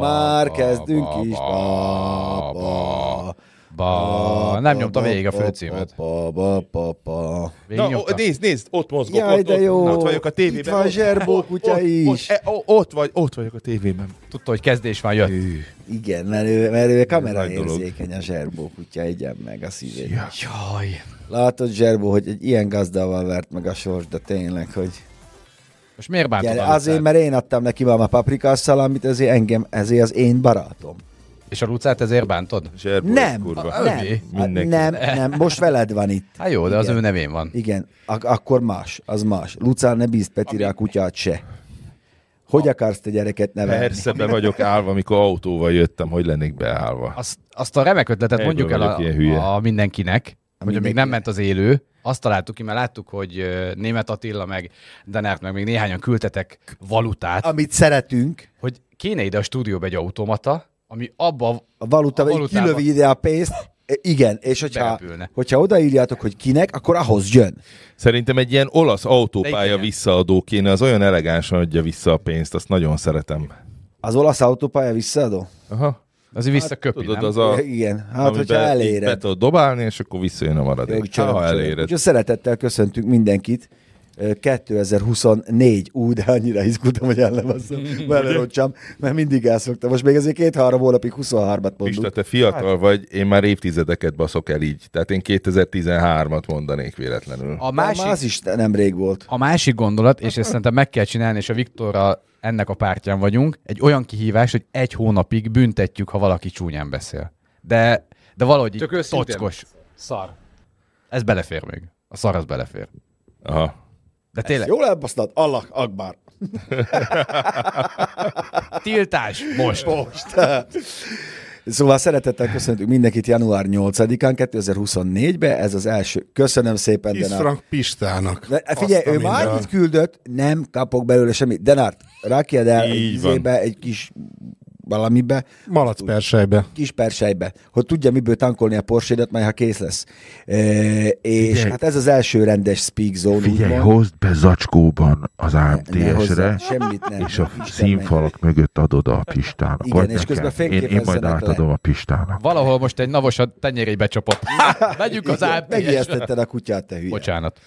Már kezdünk is. Ba, ba, Ba, nem nyomta végig a főcímet. Ba, ba, ba, ba. Na, nézd, nézd, ott mozgok. Jaj, ott, de jó. Ott vagyok a tévében. Itt van Zserbó kutya ott, is. Ott, e, ott, vagy, ott vagyok a tévében. Tudta, hogy kezdés van, jött. Igen, mert ő, mert ő kamera érzékeny a zserbó kutya, egyen meg a szívét. Jaj. Látod, Zserbó, hogy egy ilyen gazdával vert meg a sors, de tényleg, hogy... Most miért bántod Gyere, a azért, Lucát? mert én adtam neki valami paprikás szalámit, ezért engem, ezért az én barátom. És a Lucát ezért bántod? Zserbó, Nem, kurva. a- nem. Mindenki. nem, nem, most veled van itt. Hát jó, de az Igen. ő nevén van. Igen, ak- akkor más, az más. Lucán ne bízd Petire a kutyát se. Hogy akarsz te gyereket nevelni? Persze, be vagyok állva, amikor autóval jöttem, hogy lennék beállva. Azt, azt a remek ötletet Egyből mondjuk el a, a mindenkinek, hogy amíg mindenkinek. nem ment az élő, azt találtuk ki, mert láttuk, hogy Német Attila, meg Denert, meg még néhányan küldtetek valutát, Amit szeretünk, hogy kéne ide a stúdióba egy automata, ami abba a valuta, A vagy valutába. kilövi ide a pénzt, E, igen, és hogyha, Berepülne. hogyha odaírjátok, hogy kinek, akkor ahhoz jön. Szerintem egy ilyen olasz autópálya visszaadó kéne, az olyan elegánsan adja vissza a pénzt, azt nagyon szeretem. Az olasz autópálya visszaadó? Aha. Azért visszaköpi, Tudod, nem? az a... Igen, hát hogyha így Be eléred. tudod dobálni, és akkor visszajön a maradék. Jó, ha eléred. Úgyhogy szeretettel köszöntünk mindenkit. Ö, 2024, ú, de annyira izgultam, hogy el nem azzal, beleroncsam, mert mindig elszoktam. Most még azért két-három hónapig 23-at Pista, mondunk. te fiatal vagy, én már évtizedeket baszok el így. Tehát én 2013-at mondanék véletlenül. A másik, az is nemrég volt. a másik gondolat, és ezt szerintem meg kell csinálni, és a Viktorral ennek a pártján vagyunk, egy olyan kihívás, hogy egy hónapig büntetjük, ha valaki csúnyán beszél. De, de valahogy így Csak őszintén. tockos. Szar. Ez belefér még. A szar az belefér. Aha. De tényleg, Jól elbasztad? Allah Akbar. tiltás most. Most. Szóval szeretettel köszöntünk mindenkit január 8-án, 2024-be. Ez az első. Köszönöm szépen, 10 Denár. frank Pistának. De, figyelj, ő már itt küldött, nem kapok belőle semmit. Denárt, rakjad el egy egy kis valamibe, Malac persejbe. kis persejbe, hogy tudja miből tankolni a Porsche-dat, majd ha kész lesz. E, és Figyelj. hát ez az első rendes speak zone, Figyelj, úgymond. hozd be zacskóban az nem. és a Isten színfalak mögött adod a Pistának. Igen, Vagy és közben én, én majd fényképezzenek le. átadom a Pistának. Valahol most egy navos a tenyérébe becsapott. Megyünk az APS-re. Megijesztetted a kutyát, te hülye. Bocsánat.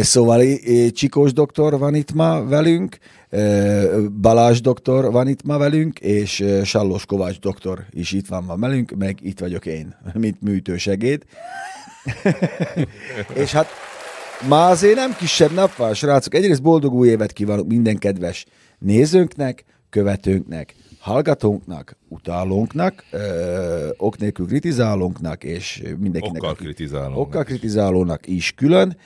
Szóval Csikós doktor van itt ma velünk, Balázs doktor van itt ma velünk, és Sallós Kovács doktor is itt van ma velünk, meg itt vagyok én, mint műtősegéd. és hát ma azért nem kisebb nap van, srácok. Egyrészt boldog új évet kívánok minden kedves nézőnknek, követőnknek, hallgatónknak, utálónknak, ö, ok nélkül kritizálónknak, és mindenkinek, Okkal kritizálónak Okkal kritizálónak is külön.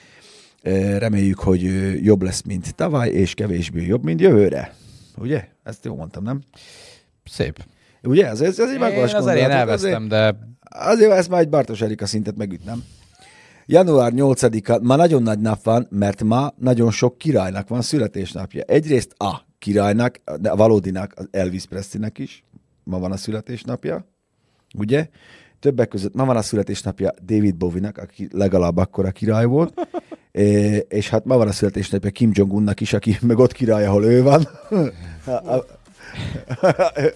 Reméljük, hogy jobb lesz, mint tavaly, és kevésbé jobb, mint jövőre. Ugye? Ezt jól mondtam, nem? Szép. Ugye? Ez, ez, ez egy magas az elején gondolat. elvesztem, de Azért, azért ezt már egy Bartos Erika szintet megütnem. Január 8-a, ma nagyon nagy nap van, mert ma nagyon sok királynak van születésnapja. Egyrészt a királynak, a valódinak, az Elvis Presleynek is, ma van a születésnapja, ugye? Többek között ma van a születésnapja David Bowie-nak, aki legalább akkora király volt, és hát ma van a születésnapja Kim Jong-unnak is, aki meg ott király, ahol ő van.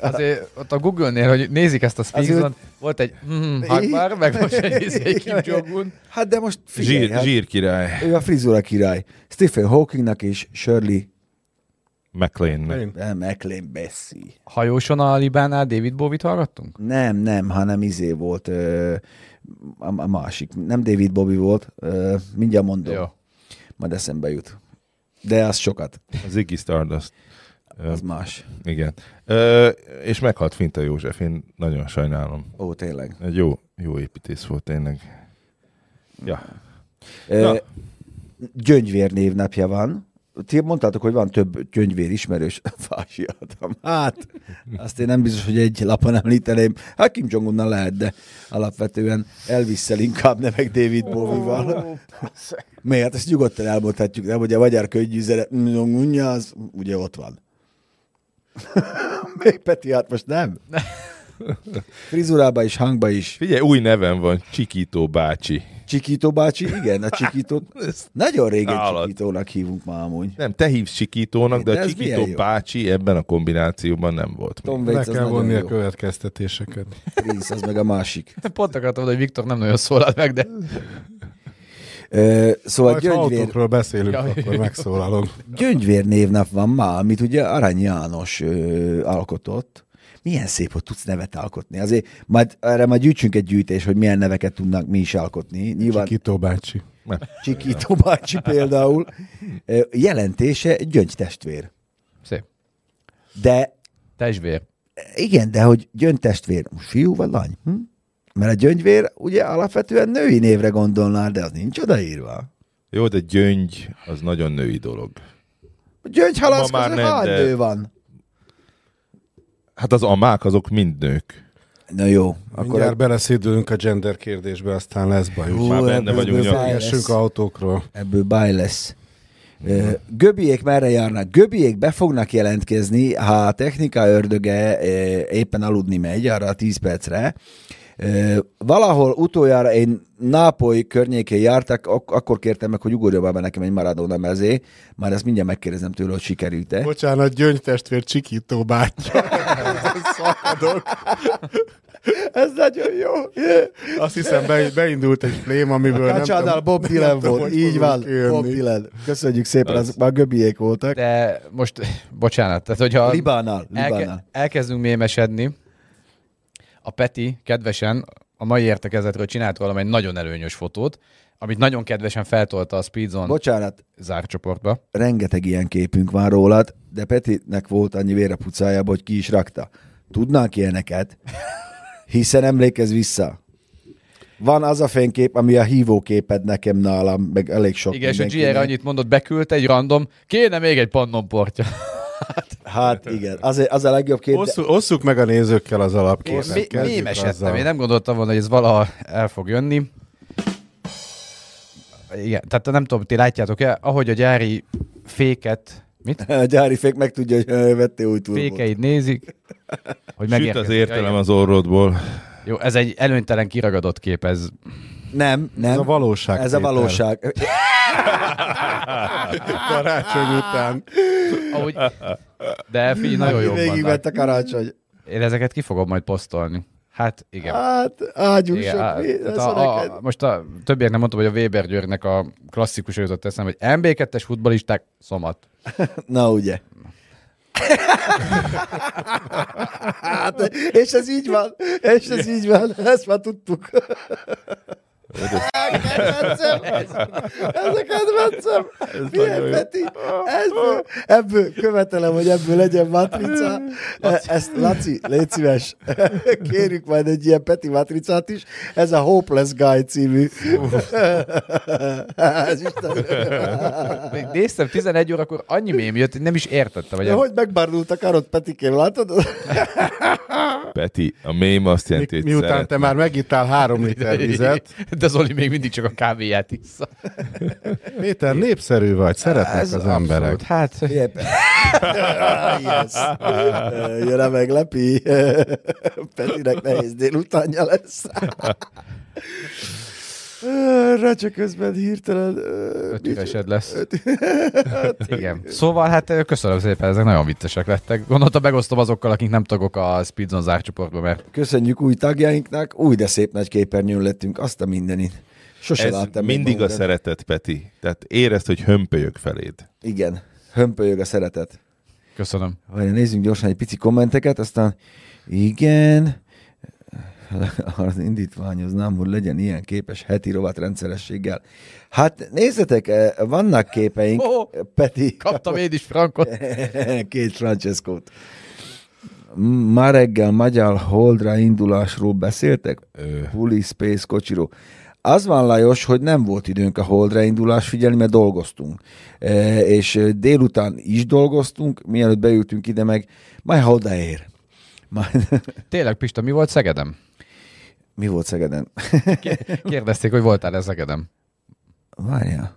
Azért ott a Google-nél, hogy nézik ezt a Speakson, volt egy hmm, Akbar, meg most egy, izé, Kim Jong-un. Hát de most figyelj, Zsír, hát, zsírkirály. ő a frizura király. Stephen Hawkingnak és Shirley McLean. nem, McLean Bessie. Hajóson a Libánál David Bowie-t hallgattunk? Nem, nem, hanem izé volt ö, a, a másik. Nem David Bobby volt, ö, mindjárt mondom. Jó. Majd eszembe jut. De az sokat, Az Iggy Stardust. Ö, az más. Igen. Ö, és meghalt Finta József, én nagyon sajnálom. Ó, tényleg. Egy jó, jó építész volt tényleg. Ja. Ö, Na. Gyöngyvér névnapja van. Ti mondtátok, hogy van több gyöngyvér ismerős. Fásiatom. Hát, azt én nem biztos, hogy egy lapon említeném. Hát Kim jong lehet, de alapvetően Elvisszel inkább, nem meg David Bowie-val. Miért? Hát ezt nyugodtan elmondhatjuk, nem? Hogy a magyar könyvűzere, az ugye ott van. Még Peti, hát most nem? Frizurába is, hangba is. Figyelj, új nevem van, Csikító bácsi. Csikító bácsi, igen, a Csikítót. Nagyon régen Állat. Csikítónak hívunk már amúgy. Nem, te hívsz Csikítónak, de, De a Csikító bácsi ebben a kombinációban nem volt. Tom Le kell vonni a következtetéseket. Prince, az meg a másik. Pont akartam, hogy Viktor nem nagyon szólal meg, de Ö, szóval Majd ha gyöngyvér, autókról beszélünk, Ja, akkor megszólalok. gyöngyvér névnap van ma, amit ugye Arany János ö, alkotott. Milyen szép, hogy tudsz nevet alkotni. Azért majd, erre majd gyűjtsünk egy gyűjtés, hogy milyen neveket tudnak mi is alkotni. Nyilván Kitó bácsi. Csikító bácsi például. Jelentése gyöngytestvér. szép. De Testvér. igen, de hogy gyöngytestvér, most fiú vagy lány? Hm? Mert a gyöngyvér ugye alapvetően női névre gondolnál, de az nincs odaírva. Jó, de gyöngy az nagyon női dolog. A gyöngyhalász nem, hány de- nő van? Hát az amák azok mind nők. Na jó, Akkor Mindjárt beleszédülünk a gender kérdésbe, aztán lesz baj. Hú, már benne vagyunk lesz. autókról. Ebből baj lesz. Ö, Göbiék merre járnak? Göbiék be fognak jelentkezni, ha a technika ördöge éppen aludni megy arra a 10 percre. Valahol utoljára én Nápoly környékén jártak, ak- akkor kértem meg, hogy ugorja be nekem egy Maradona mezé. Már ezt mindjárt megkérdezem tőle, hogy sikerült-e. Bocsánat, gyöngytestvér Csikító bátyja. Szakadok. Ez nagyon jó. Azt hiszem, be, beindult egy flém, amiből nem Kacsánál tudom, Bob nem Dylan volt, így van. Bob Dylan. Köszönjük szépen, az már göbiék voltak. De most, bocsánat, tehát hogyha Libánál, elke, Libánál. elkezdünk mémesedni, a Peti kedvesen a mai értekezetről csinált rólam egy nagyon előnyös fotót, amit nagyon kedvesen feltolta a Speedzone Bocsánat, zárcsoportba. rengeteg ilyen képünk van rólad, de Petinek volt annyi vére pucájába, hogy ki is rakta. Tudnánk ilyeneket, hiszen emlékezz vissza. Van az a fénykép, ami a hívóképed nekem nálam, meg elég sok Igen, és a. GR annyit mondott, beküldte egy random, kéne még egy pannonportja. Hát igen, az, az a legjobb kép. De... Osszuk, osszuk meg a nézőkkel az alapképet. Mémesedtem, azzal. én nem gondoltam volna, hogy ez valaha el fog jönni. Igen, tehát nem tudom, ti látjátok-e, ahogy a gyári féket, mit? A gyári fék meg tudja, hogy ö, vettél új turbót. Fékeit nézik, hogy Süt megérkezik. az értelem az orrodból. Jó, ez egy előnytelen kiragadott kép, ez Nem, nem. Ez a valóság. Ez a valóság. Karácsony után. ahogy... De figyelj, nagyon jó Végig van. vett a karácsony. Én ezeket ki fogom majd posztolni. Hát igen. Hát, ágyunk Igen, á, mi- ez a, a, most a többiek nem mondtam, hogy a Weber Györgynek a klasszikus jutott eszem, hogy MB2-es futballisták szomat. Na ugye. hát, és ez így van, és ez így van, ezt már tudtuk. Kedvencem, ez, ez a kedvencem. Milyen Peti? Ebből, ebből követelem, hogy ebből legyen matrica. Ezt, Laci, légy szíves. Kérjük majd egy ilyen Peti matricát is. Ez a Hopeless Guy című. ez Isten. Még néztem 11 órakor, annyi mém jött, hogy nem is értettem. Hogy hogy megbárult a karot, Petikém, látod? Peti, a mém azt jelenti, Mi, hogy miután te szeretnek. már megittál három liter vizet, De Zoli még mindig csak a kávéját iszza. Péter, népszerű vagy, szeretnek Ez az abszolút. emberek. Hát, Yep. yes. Jön a meglepi. Petinek nehéz délutánja lesz. Rácsa közben hirtelen... öt üresed lesz. Igen. Szóval hát köszönöm szépen, ezek nagyon viccesek lettek. Gondoltam megosztom azokkal, akik nem tagok a Speedzone zárcsoportba, mert Köszönjük új tagjainknak, új, de szép nagy képernyőn lettünk, azt a mindenit. Sose Ez láttam mindig a szeretet, Peti. Tehát érezd, hogy hömpölyög feléd. Igen, hömpölyög a szeretet. köszönöm. Várj, nézzünk gyorsan egy pici kommenteket, aztán igen, az indítványoznám, hogy legyen ilyen képes heti rovat rendszerességgel. Hát nézzetek, eh, vannak képeink, Ó, Peti, Kaptam én is frankot. két Francescót. Ma reggel magyar holdra indulásról beszéltek? Huli Space kocsiról. Az van, Lajos, hogy nem volt időnk a holdra indulás figyelni, mert dolgoztunk. E, és eh, délután is dolgoztunk, mielőtt beültünk ide meg, majd odaér. Majd, Tényleg, Pista, mi volt Szegedem? Mi volt Szegeden? Kérdezték, hogy voltál-e Szegedem? Várjál.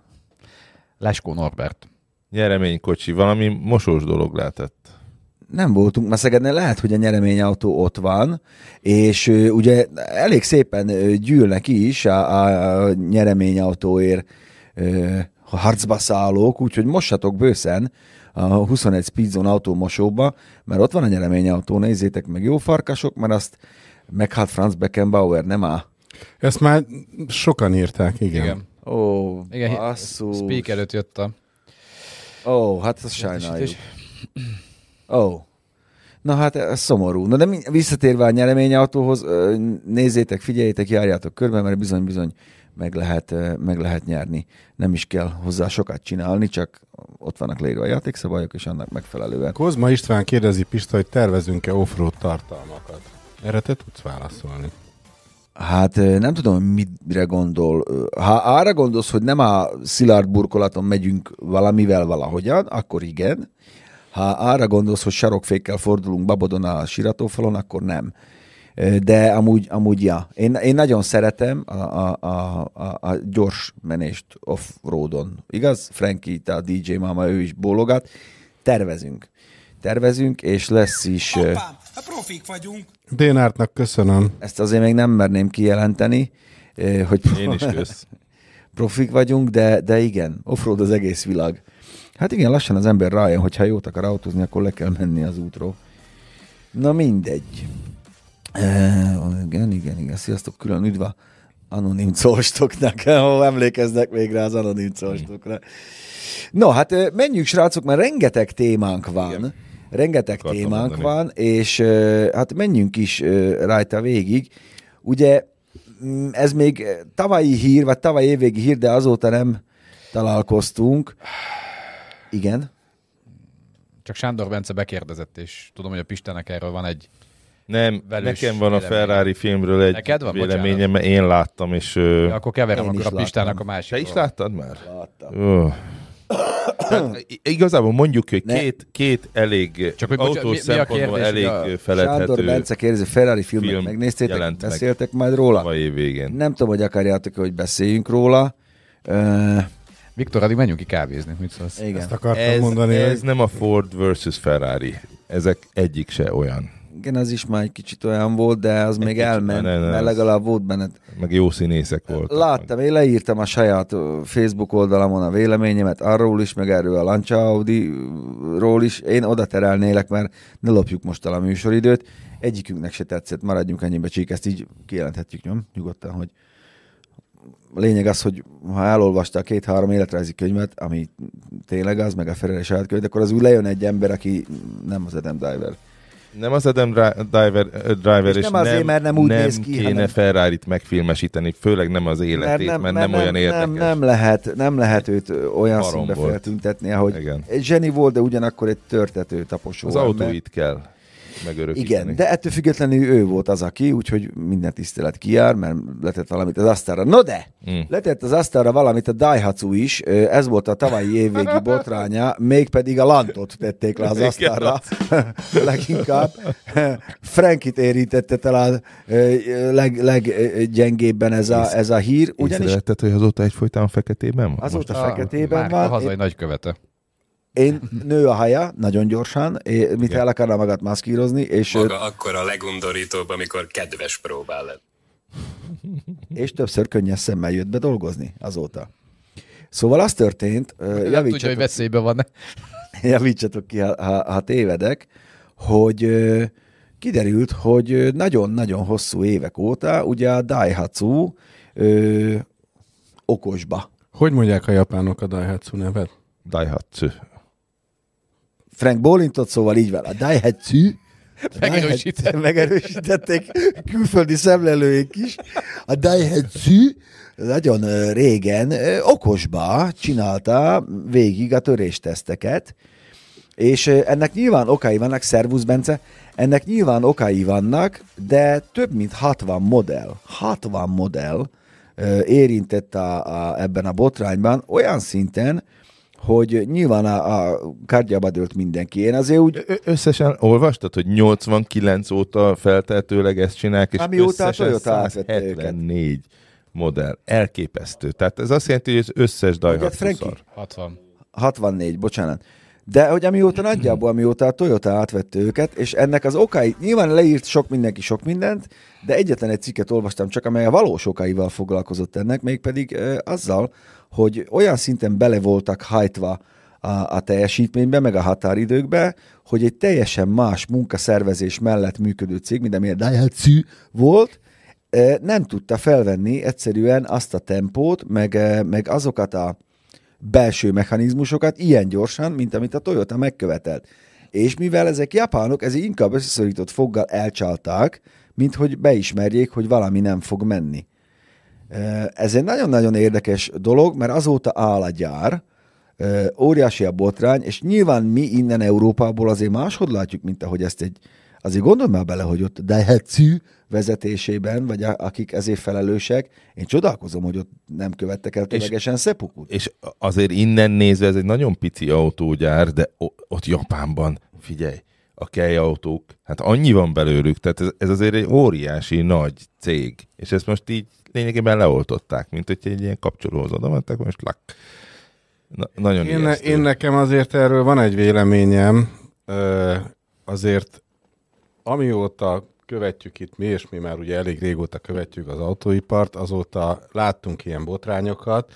Leskó Norbert. Nyereménykocsi, valami mosós dolog lehetett. Nem voltunk, mert Szegednél lehet, hogy a nyereményautó ott van, és ugye elég szépen gyűlnek is a, a, a nyereményautóért a harcba szállók, úgyhogy mossatok bőszen a 21 Speedzone autómosóba, mert ott van a nyereményautó, nézzétek meg, jó farkasok, mert azt meghalt Franz Beckenbauer, nem áll. Ezt már sokan írták, igen. Igen. Ó, Igen, basszus. speak előtt jött a Ó, hát azt sajnáljuk. Ó. Na hát ez szomorú. Na de visszatérve a nyereményautóhoz, nézzétek, figyeljétek, járjátok körbe, mert bizony-bizony meg lehet, meg lehet nyerni. Nem is kell hozzá sokat csinálni, csak ott vannak leírva a játékszabályok, és annak megfelelően. Kozma István kérdezi Pista, hogy tervezünk-e offroad tartalmakat. Erre te tudsz válaszolni. Hát nem tudom, hogy mire gondol. Ha arra gondolsz, hogy nem a szilárd burkolaton megyünk valamivel valahogyan, akkor igen. Ha arra gondolsz, hogy sarokfékkel fordulunk Babodon a siratófalon, akkor nem. De amúgy, amúgy ja. Én, én nagyon szeretem a, a, a, a, a gyors menést off-roadon. Igaz? Frankie, a DJ máma, ő is bólogat. Tervezünk. Tervezünk, és lesz is... ö, Apám, hát profik vagyunk. Dénártnak köszönöm. ezt azért még nem merném kijelenteni, eh, hogy Én is kösz. profik vagyunk, de, de igen, offroad az egész világ. Hát igen, lassan az ember rájön, hogy ha jót akar autózni, akkor le kell menni az útról. Na mindegy. E, igen, igen, igen. Sziasztok, külön üdv a anonim colstoknak. Emlékeznek még rá az anonim colstokra. No, hát ö, menjünk, srácok, mert rengeteg témánk van. Igen. Rengeteg Akartam témánk mondani. van, és hát menjünk is rajta végig. Ugye mm, ez még tavalyi hír, vagy tavalyi évvégi hír, de azóta nem találkoztunk. Igen. Csak Sándor Bence bekérdezett, és tudom, hogy a Pistának erről van egy... Nem, Velős nekem van a véleményem. Ferrari filmről egy Neked van? véleményem, mert én láttam, és... Ja, akkor keverem Én akkor a Pistának láttam. a másik. te is láttad már? Láttam. Ö. Hát, igazából mondjuk, hogy Ne. két, két elég, Csak hogy autós mi- mi a szempontból kérdés, elég hogy a feledhető Sándor Bence kérdezi, Ferrari filmet film megnéztétek, jelent meg. beszéltek majd róla? végén. Nem tudom, hogy akarjátok, hogy beszéljünk róla. Uh, Viktor, addig menjünk ki kávézni. Mit szólsz? igen. Ezt akartam Ez, mondani, ez hogy nem a Ford versus Ferrari. Ezek egyik se olyan. Igen, az is már egy kicsit olyan volt, de az még kicsit, elment, ne, ne, mert legalább volt benne. Meg jó színészek voltak. Láttam, én leírtam a saját Facebook oldalamon a véleményemet arról is, meg erről a Lancia Audi-ról is. Én oda terelnélek, mert ne lopjuk most el a műsoridőt. Egyikünknek se tetszett, maradjunk ennyibe csík, ezt így kijelenthetjük, nem? Nyugodtan, hogy a lényeg az, hogy ha elolvasta a két-három életrajzi könyvet, ami tényleg az, meg a Ferrari saját könyvet, akkor az úgy lejön egy ember, aki nem az Adam Driver. Nem az Adam Dri- Driver, driver És és, nem azért, mert nem úgy nem néz ki, kéne hanem- Ferrari-t megfilmesíteni, főleg nem az életét, mert nem, mert nem, olyan érdekes. Nem, nem, lehet, nem lehet őt olyan Barom színbe feltüntetni, ahogy Igen. egy zseni volt, de ugyanakkor egy törtető, taposó Az ember. autóit kell megörökíteni. Igen, de ettől függetlenül ő volt az, aki, úgyhogy minden tisztelet kijár, mert letett valamit az asztalra. No de, Mm. letett az asztalra valamit a Daihatsu is, ez volt a tavalyi évvégi botránya, mégpedig a Lantot tették le az asztalra, leginkább. Frankit érintette talán leg, leggyengébben ez a, ez a hír, ugyanis Észrevetted, hogy azóta egyfolytában feketében van? azóta A feketében Márka van. hazai nagykövete. Én nő a haja, nagyon gyorsan, mit el akarna magát maszkírozni, és, Maga akkor a legundorítóbb, amikor kedves próbál lett. és többször könnyes szemmel jött be dolgozni azóta. Szóval az történt, Nem tudja, hogy veszélyben van. javítsatok ki, ha, ha, ha tévedek, hogy ö, kiderült, hogy nagyon-nagyon hosszú évek óta ugye a Daihatsu ö, okosba. hogy mondják a japánok a Daihatsu nevet? Daihatsu. Frank bólintott, szóval így van. A Daihatsu a Megerősített. Daihatsu- megerősítették külföldi szemlelőik is. A Daihatsu nagyon régen okosba csinálta végig a törésteszteket, és ennek nyilván okai vannak, Szervusz Bence, ennek nyilván okai vannak, de több mint 60 modell, 60 modell érintett a, a, ebben a botrányban olyan szinten, hogy nyilván a, a kártyába dőlt mindenki. Én azért úgy, Ö- Összesen olvastad, hogy 89 óta feltehetőleg ezt csinálják, és Amióta összesen Toyota átvette 174 modell. Elképesztő. Tehát ez azt jelenti, hogy az összes Frankie? szar. 60. 64, bocsánat. De hogy amióta nagyjából, amióta a Toyota átvette őket, és ennek az okai, nyilván leírt sok mindenki sok mindent, de egyetlen egy cikket olvastam csak, amely a valós okaival foglalkozott ennek, mégpedig ö, azzal, hogy olyan szinten bele voltak hajtva a, a teljesítménybe, meg a határidőkbe, hogy egy teljesen más munkaszervezés mellett működő cég, mint amilyen Daihatsu volt, nem tudta felvenni egyszerűen azt a tempót, meg, meg azokat a belső mechanizmusokat ilyen gyorsan, mint amit a Toyota megkövetelt. És mivel ezek japánok, ezért inkább összeszorított foggal elcsalták, mint hogy beismerjék, hogy valami nem fog menni. Ez egy nagyon-nagyon érdekes dolog, mert azóta áll a gyár, óriási a botrány, és nyilván mi innen Európából azért máshogy látjuk, mint ahogy ezt egy, azért gondolj már bele, hogy ott Daihatsu vezetésében, vagy a, akik ezért felelősek, én csodálkozom, hogy ott nem követtek el tömegesen szepukut. És azért innen nézve ez egy nagyon pici autógyár, de ott Japánban, figyelj, a kej autók, hát annyi van belőlük, tehát ez, ez azért egy óriási nagy cég, és ezt most így lényegében leoltották, mint hogy egy ilyen kapcsolóhoz oda mentek, most lak. Na, nagyon Én, ijesztő. én nekem azért erről van egy véleményem, Ö, azért amióta követjük itt mi, és mi már ugye elég régóta követjük az autóipart, azóta láttunk ilyen botrányokat,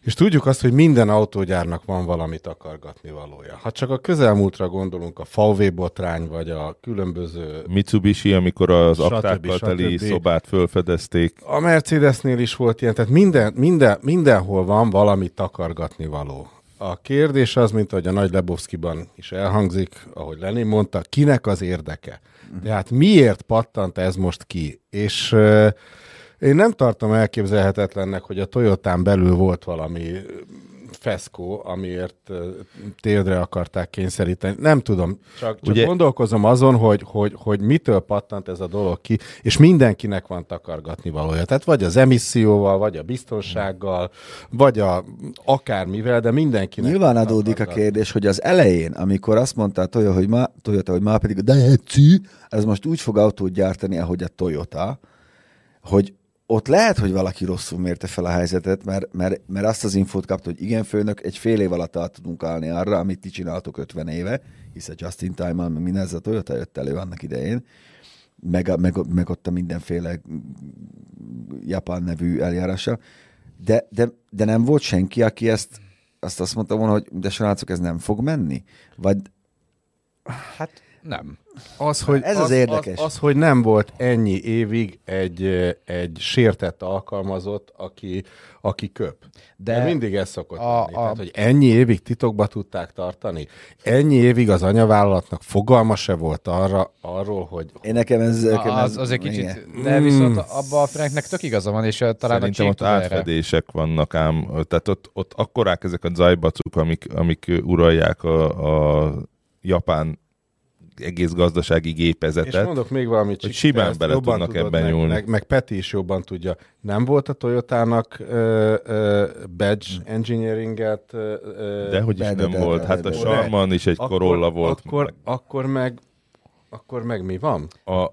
és tudjuk azt, hogy minden autógyárnak van valami takargatni valója. Ha csak a közelmúltra gondolunk, a VW botrány, vagy a különböző Mitsubishi, amikor az aktákkal teli szobát fölfedezték, A Mercedesnél is volt ilyen, tehát minden, minden, mindenhol van valami takargatni való. A kérdés az, mint ahogy a Nagy Lebowski-ban is elhangzik, ahogy Lenin mondta, kinek az érdeke? Tehát miért pattant ez most ki? És euh, én nem tartom elképzelhetetlennek, hogy a Toyotán belül volt valami feszkó, amiért térdre akarták kényszeríteni. Nem tudom, csak, csak Ugye- gondolkozom azon, hogy, hogy, hogy mitől pattant ez a dolog ki, és mindenkinek van takargatni valója. Tehát vagy az emisszióval, vagy a biztonsággal, vagy a akármivel, de mindenkinek Nyilván adódik a kérdés, hogy az elején, amikor azt mondta a Toyota, hogy már, Toyota, hogy már pedig a Daihatsu, ez most úgy fog autót gyártani, ahogy a Toyota, hogy ott lehet, hogy valaki rosszul mérte fel a helyzetet, mert, mert, mert azt az infót kapta, hogy igen, főnök, egy fél év alatt át tudunk állni arra, amit ti csináltok 50 éve, hisz a Just in Time-mal, meg minden ez a Toyota jött elő annak idején, meg, meg, meg ott a mindenféle japán nevű eljárással, de, de, de nem volt senki, aki ezt azt azt mondta volna, hogy de srácok, ez nem fog menni? Vagy Hát nem. Az, hogy, Ez az érdekes. Az, az, hogy nem volt ennyi évig egy, egy sértett alkalmazott, aki, aki köp. De, De mindig ez szokott a- lenni. a- Tehát, hogy ennyi évig titokba tudták tartani. Ennyi évig az anyavállalatnak fogalma se volt arra, arról, hogy én nekem ez... Nekem Az, ez az egy kicsit, igen. de viszont abban a Franknek tök igaza van, és talán Szerintem a ott tud erre. átfedések vannak ám, tehát ott, ott akkorák ezek a zajbacuk, amik, amik uralják a, a japán egész gazdasági És gépezetet. mondok még valamit, hogy simán te ezt bele jobban tudnak tudod, ebben meg, nyúlni. Meg, meg Peti is jobban tudja. Nem volt a Toyotának ö, ö, badge engineeringet? Ö, De hogy is De, nem de, volt. de, Hát de, a de. Sarman is egy Corolla volt. Akkor, meg akkor meg akkor meg mi van? A,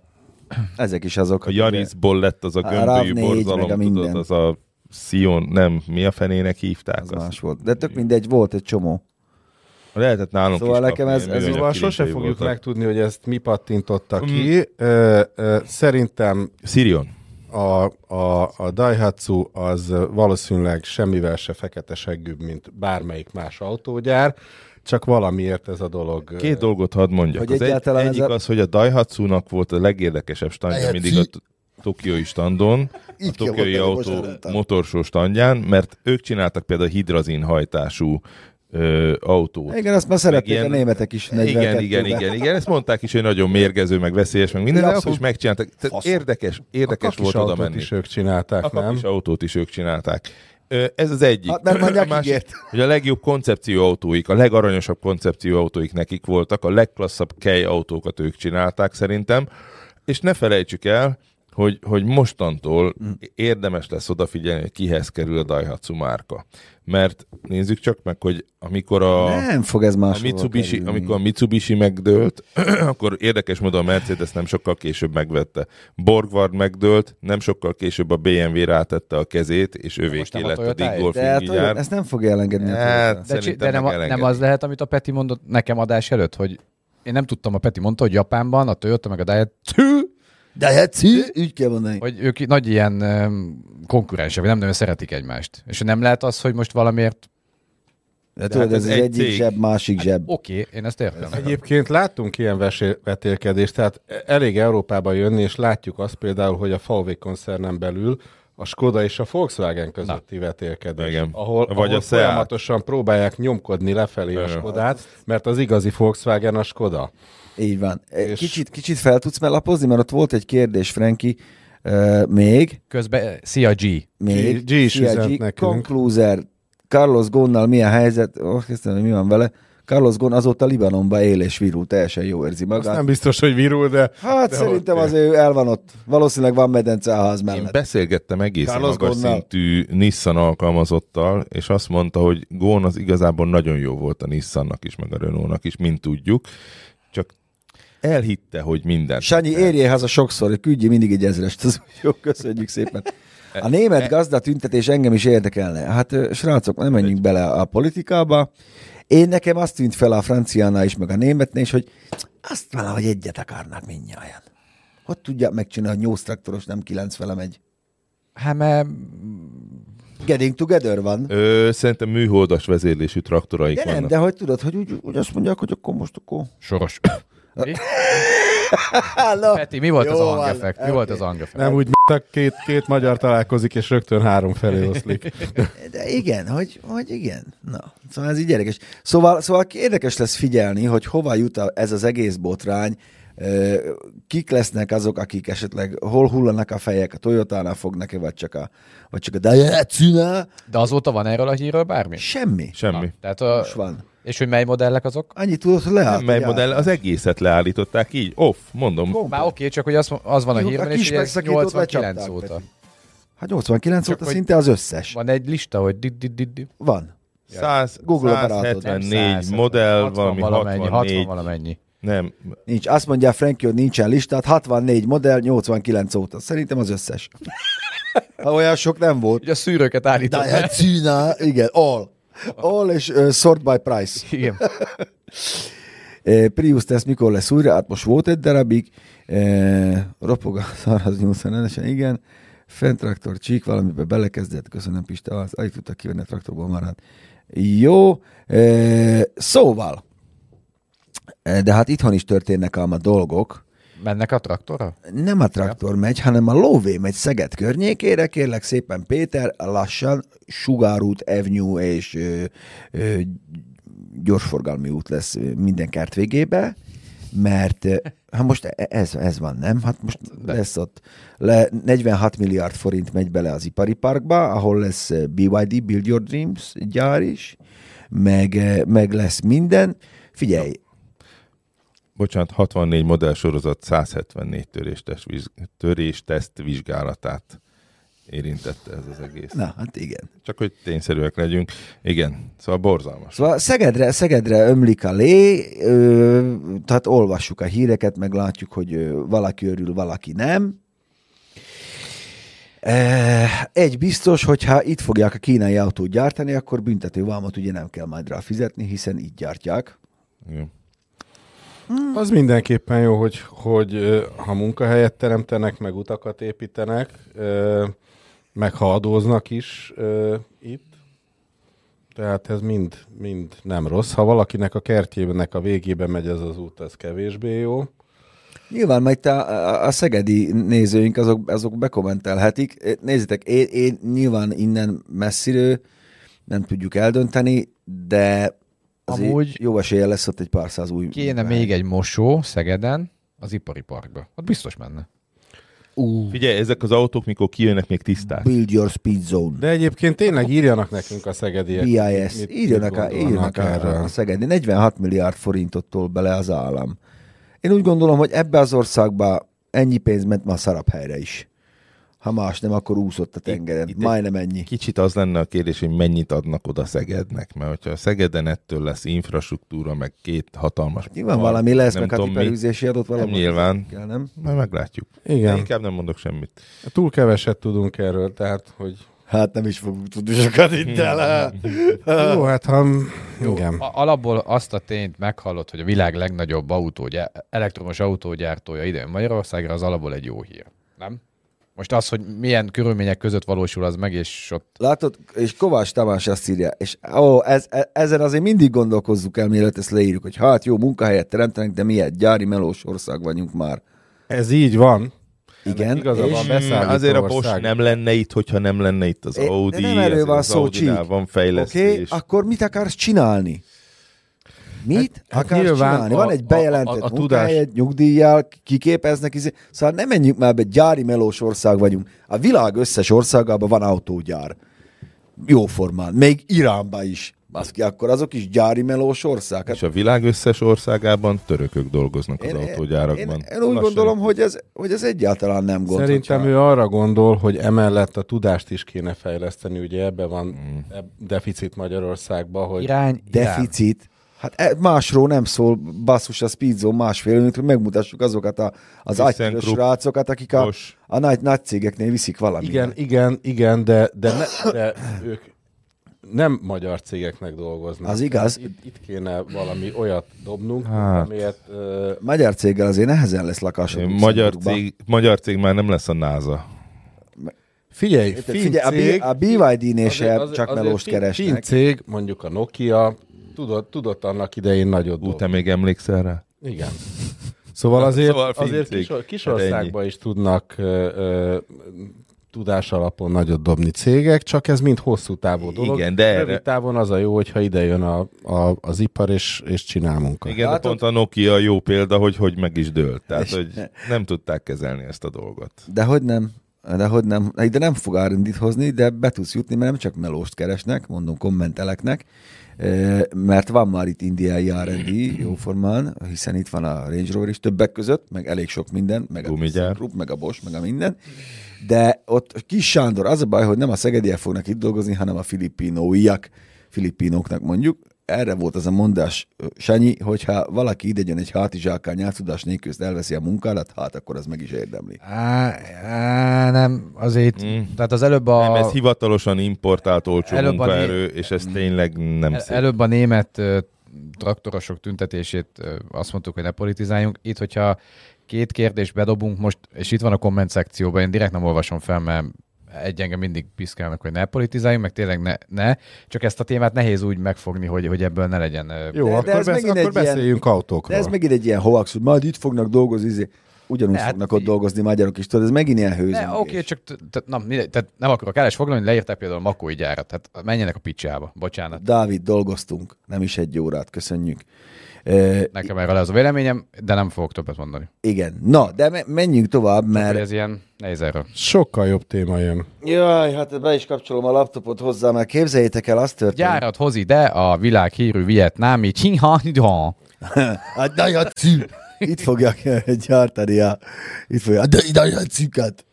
Ezek is azok. a Yarisból lett az a gömbölyű RAV4 meg a borzalom, tudod, az a Sion, nem, mi a fenének hívták Az azt? más volt. De tök mindegy, volt egy csomó. Lehetett nálunk Szóval is nekem kapni, ez- ez Szóval sose fogjuk voltak. megtudni, hogy ezt mi pattintotta Mm. ki. Ö, ö, szerintem Sirion. a, a, a Daihatsu az valószínűleg semmivel se fekete seggűbb, mint bármelyik más autógyár, csak valamiért ez a dolog... Két dolgot hadd mondjak. Hogy az egy, egyik az, hogy a Daihatsu-nak volt a legérdekesebb standja mindig a tokiói standon, a Így tokiói autó motorsó standján, mert ők csináltak például hidrazin hajtású ö, autót. Igen, azt már szerették ilyen- a németek is. Igen, 42-ben. igen, igen, igen. Ezt mondták is, hogy nagyon mérgező, meg veszélyes, meg minden, de akkor is megcsináltak. Tehát Fasz. érdekes, a érdekes volt oda menni. is ők csinálták, A nem? autót is ők csinálták. Ez az egyik. Hát, mert mondják, a másik, ígért. hogy a legjobb koncepció autóik, a legaranyosabb koncepció autóik nekik voltak, a legklasszabb kej autókat ők csinálták szerintem, és ne felejtsük el, hogy, hogy mostantól érdemes lesz odafigyelni, hogy kihez kerül a Daihatsu márka. Mert nézzük csak meg, hogy amikor a... Nem fog ez A Mitsubishi, kerülni. amikor a Mitsubishi megdőlt, akkor érdekes módon a Mercedes nem sokkal később megvette. Borgward megdőlt, nem sokkal később a BMW rátette a kezét, és a lett a? Dick hát Golfing gyár. ezt nem fogja elengedni a Hát. De, de nem, nem az lehet, amit a Peti mondott nekem adás előtt, hogy én nem tudtam, a Peti mondta, hogy Japánban a Toyota meg a Daihatsu, De hát szí, úgy kell mondani. hogy ők nagy ilyen konkurensek, vagy nem nagyon szeretik egymást. És nem lehet az, hogy most valamiért, De tudod, hát ez ez egy egyik cég. zseb, másik zseb. oké, okay, én ezt értem. Egyébként láttunk ilyen vesé- vetélkedést, tehát elég Európába jönni, és látjuk azt például, hogy a VW koncernen belül a Skoda és a Volkswagen közötti vetélkedés, Igen. ahol, Vagy ahol a Seat. folyamatosan próbálják nyomkodni lefelé a Igen. Skodát, mert az igazi Volkswagen a Skoda. Így van. És- Kicsit, kicsit fel tudsz melapozni, mert ott volt egy kérdés, Franki, uh, még, Közben, szia G. még, G- G is üzent nekünk. Concluser, Carlos Gonnal milyen helyzet, oh, kezdtem, hogy mi van vele, Carlos Gon azóta Libanonba él és virul, teljesen jó érzi Azt magát. nem biztos, hogy virul, de... Hát de szerintem ott- azért ő el van ott. Valószínűleg van medence a ház Én mellett. beszélgettem egészen Carlos magas Ghosnnal. szintű Nissan alkalmazottal, és azt mondta, hogy Gón az igazából nagyon jó volt a Nissannak is, meg a Renaultnak is, mint tudjuk, csak elhitte, hogy minden. Sanyi, érjél haza sokszor, hogy küldjél mindig egy ezrest. Az jó, köszönjük szépen. A német gazda tüntetés engem is érdekelne. Hát srácok, nem menjünk bele a politikába. Én nekem azt tűnt fel a franciánál is, meg a németnél is, hogy azt valahogy egyet akarnak mindnyájan. Hogy tudják megcsinálni, hogy 8 traktoros, nem 9 vele megy? Hát mert Getting together van. Ö, szerintem műholdas vezérlésű traktoraik De nem, vannak. de hogy tudod, hogy úgy, úgy azt mondják, hogy akkor most akkor... soros. Mi? Na, Peti, mi volt jó az hangeffekt? Mi oké. volt az hangeffekt? Nem úgy, mint két, két magyar találkozik, és rögtön három felé oszlik. De igen, hogy, hogy igen. Na, szóval ez így érdekes. Szóval, szóval érdekes lesz figyelni, hogy hova jut a- ez az egész botrány, kik lesznek azok, akik esetleg hol hullanak a fejek, a Toyota-nál fognak-e, vagy csak a, vagy csak a Daihatsu-nál? De azóta van erről a hírről bármi? Semmi. Semmi. Na, tehát a, Most van. És hogy mely modellek azok? Annyit tudod, hogy leállt. Nem, mely modell, az egészet leállították így, off, mondom. Kom- Már oké, csak hogy az, az van a Jó, hírben, kis és megszakítót 89 lecsapták, óta. Hát 89 Csak óta szinte az összes. Van egy lista, hogy di, di, di, di. Van. 100, Google operátor. 174 modell, 60 valami valamennyi, 60 64, valamennyi. nem, Nincs. Azt mondja Frankie, hogy nincsen listát. 64 modell, 89 óta. Szerintem az összes. Ha olyan sok nem volt. Ugye a szűrőket állított. Daihatsu-nál, igen, all. All és uh, sort by price. Igen. Eh, Prius tesz mikor lesz újra? Hát most volt egy darabig. Eh, ropog a szar, az 80 igen. Fent traktor csík, valamiben belekezdett. Köszönöm Pista, az alig tudtak kivenni a traktorból már. Jó. Eh, szóval. De hát itthon is történnek ám a dolgok. Mennek a traktorra? Nem a traktor megy, hanem a lóvé megy Szeged környékére, kérlek szépen Péter, lassan Sugárút, Avenue és ö, ö, gyorsforgalmi út lesz minden kert végébe, mert hát most e- ez, ez van, nem? Hát most De. lesz ott le 46 milliárd forint megy bele az ipari parkba, ahol lesz BYD, Build Your Dreams gyár is, meg, meg lesz minden. Figyelj, bocsánat, 64 modell sorozat 174 töréstest, törésteszt vizsgálatát érintette ez az egész. na, hát igen. Csak hogy tényszerűek legyünk. Igen, szóval borzalmas. Szóval Szegedre, Szegedre ömlik a lé, ö, tehát olvassuk a híreket, meg látjuk, hogy valaki örül, valaki nem. E, egy biztos, hogyha itt fogják a kínai autót gyártani, akkor büntető vámot ugye nem kell majd rá fizetni, hiszen így gyártják. Igen. Az mindenképpen jó, hogy, hogy ha munkahelyet teremtenek, meg utakat építenek, meg ha adóznak is itt. Tehát ez mind, mind nem rossz. Ha valakinek a kertjének a végében megy ez az út, ez kevésbé jó. Nyilván majd a, a, a szegedi nézőink azok, azok bekommentelhetik. Nézzétek, én, én nyilván innen messziről nem tudjuk eldönteni, de Amúgy- jó esélye lesz ott egy pár száz új. Kéne még egy mosó Szegeden az ipari parkba. Ott biztos menne. Figyelj, ezek az autók, mikor kijönnek, még tiszták. Build your speed zone. De egyébként tényleg írjanak nekünk a szegediek. BIS, mit- írjanak, mit írjanak a, erről. a Szegedi. 46 milliárd forintot tol bele az állam. Én úgy gondolom, hogy ebbe az országba ennyi pénz ment ma a szarab helyre is. Ha más nem, akkor úszott a tengeren. itt- Majdnem ennyi. Kicsit az lenne a kérdés, hogy mennyit adnak oda Szegednek, mert hogyha a Szegeden ettől lesz infrastruktúra, meg két hatalmas... Nyilván valami lesz, nem meg hát hiperűzési adott valami. Nem nyilván. Kell, nem? Majd meglátjuk. De Igen. inkább nem mondok semmit. Túl keveset tudunk erről, tehát, hogy... Hát nem is fogunk tudni sokat itt el. Jó, hát ha... Igen. A- Alapból azt a tényt meghallott, hogy a világ legnagyobb autógyár, elektromos autógyártója ide jön Magyarországra, az alapból egy jó hír. Nem? Most az, hogy milyen körülmények között valósul az meg, és ott Látod, és Kovács Tamás azt írja, és ó, ez, e- ezen azért mindig gondolkozzuk el, mielőtt ezt leírjuk, hogy hát jó, munkahelyet teremtenek, de mi egy gyári melós ország vagyunk már. Ez így van. Igen, igaza és van, azért a. Bosch nem lenne itt, hogyha nem lenne itt az É, de Audi. nem erről van az szó, van Oké, fejlesztés. okay, akkor mit akarsz csinálni? Mit hát akarsz nyilván csinálni? a- Van egy a- bejelentett a- a munkahelyed, nyugdíjjal, kiképeznek, izé. szóval nem menjünk már be, gyári melós ország vagyunk. A világ összes országában van autógyár. Jóformán. Még Iránban is. Baszki, akkor azok is gyári melós ország. Hát És a világ összes országában törökök dolgoznak az én, autógyárakban. én, én úgy Lassan. gondolom, hogy ez, hogy ez egyáltalán nem gond. Szerintem ő arra gondol, hogy emellett a tudást is kéne fejleszteni, ugye ebbe van Mm. ebb deficit Magyarországban, hogy irány, irány. deficit. Hát e- másról nem szól, basszus, a Speedzone másfél hogy megmutassuk azokat a, az agykörös rácokat, akik a, a nagy, nagy cégeknél viszik valamit. igen, igen, igen, de, de, ne, de ők nem magyar cégeknek dolgoznak. Az igaz. Itt, itt kéne valami olyat dobnunk, Hát. amilyet uh, Magyar céggel azért nehezen lesz lakás. a Magyar cég, magyar cég már nem lesz a NASA. Figyelj, Érted? Figyelj, a, cég, B- a BYD-nél csak azért melóst keresnek. cég, mondjuk a Nokia, tudott, tudott annak idején nagyot Ú, te még emlékszel rá? Igen. Szóval azért, Szóval azért kis, Hát kisországban is tudnak ö, ö, tudás alapon nagyot dobni cégek, csak ez mind hosszú távú dolog. Igen, de erre- Rövid távon az a jó, hogyha ide jön a, a, az ipar és, és csinál munkát. Igen, de Látod? pont a Nokia jó példa, hogy hogy meg is dőlt. Tehát, hogy nem tudták kezelni ezt a dolgot. De hogy nem? De hogy nem? De nem fog árindít hozni, de be tudsz jutni, mert nem csak melóst keresnek, mondom kommenteleknek, mert van már itt indiai R&D jóformán, hiszen itt van a Range Rover is többek között, meg elég sok minden, meg a. ThyssenKrupp, meg a Bosch, meg a minden. De ott Kis Sándor, az a baj, hogy nem a szegediek fognak itt dolgozni, hanem a filippinóiak, filippinóknak mondjuk. Erre volt az a mondás, Sanyi, hogyha valaki ide jön egy hátizsákkal nyelvtudás nélkül, elveszi a munkádat, hát akkor az meg is érdemli. Á, á, nem, azért, Mm. tehát az előbb a... Nem, ez hivatalosan importált olcsó Előbb a munkaerő, és ez tényleg nem El- szép. Előbb a német traktorosok tüntetését azt mondtuk, hogy ne politizáljunk. Itt, hogyha két kérdést bedobunk most, és itt van a komment szekcióban, én direkt nem olvasom fel, mert egy engem mindig piszkálnak, hogy ne politizáljunk, meg tényleg ne, ne. Csak ezt a témát nehéz úgy megfogni, hogy, hogy ebből ne legyen... Jó, De- de akkor, ez besz, akkor egy ilyen- beszéljünk autókról. De ez megint egy ilyen hoax, hogy majd itt fognak dolgozni, izé. ugyanúgy De hát fognak ott fi- dolgozni magyarok is, tudod, ez megint ilyen Ne, hőzöngés. oké, csak mindegy, tehát nem akarok el is foglalni, leírták például a Makói gyárat, tehát menjenek a picsába, bocsánat. Dávid, dolgoztunk, nem is egy órát, köszönjük. Nekem erről ez a véleményem, de nem fogok többet mondani. igen, na, de me- menjünk tovább, Mert ez ilyen nehéz erről. Sokkal jobb téma jön. Jaj, hát be is kapcsolom a laptopot hozzá, mert képzeljétek el, azt történt. Gyárat hoz ide a világ hírű vietnámi Csingha Nidha. A Daihatsu. Itt fogják gyártani a... Itt fogják a Daihatsu-kat.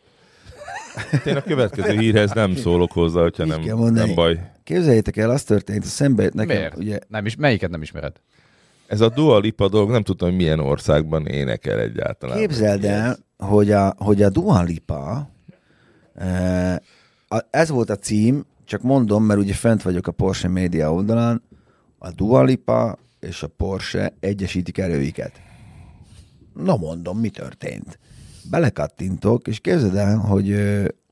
Én a következő hírhez nem szólok hozzá, hogyha nem, nem baj. Képzeljétek el, az történt, szembe jött nekem, Miért? ugye, Nem is, melyiket nem ismered? Ez a Dua Lipa dolog, nem tudom, hogy milyen országban énekel egyáltalán. Képzeld el, hogy a, hogy a Dua Lipa, a- ez volt a cím, csak mondom, mert ugye fent vagyok a Porsche média oldalán, a Dua Lipa és a Porsche egyesítik erőiket. Na mondom, mi történt? Belekattintok, és képzeld el, hogy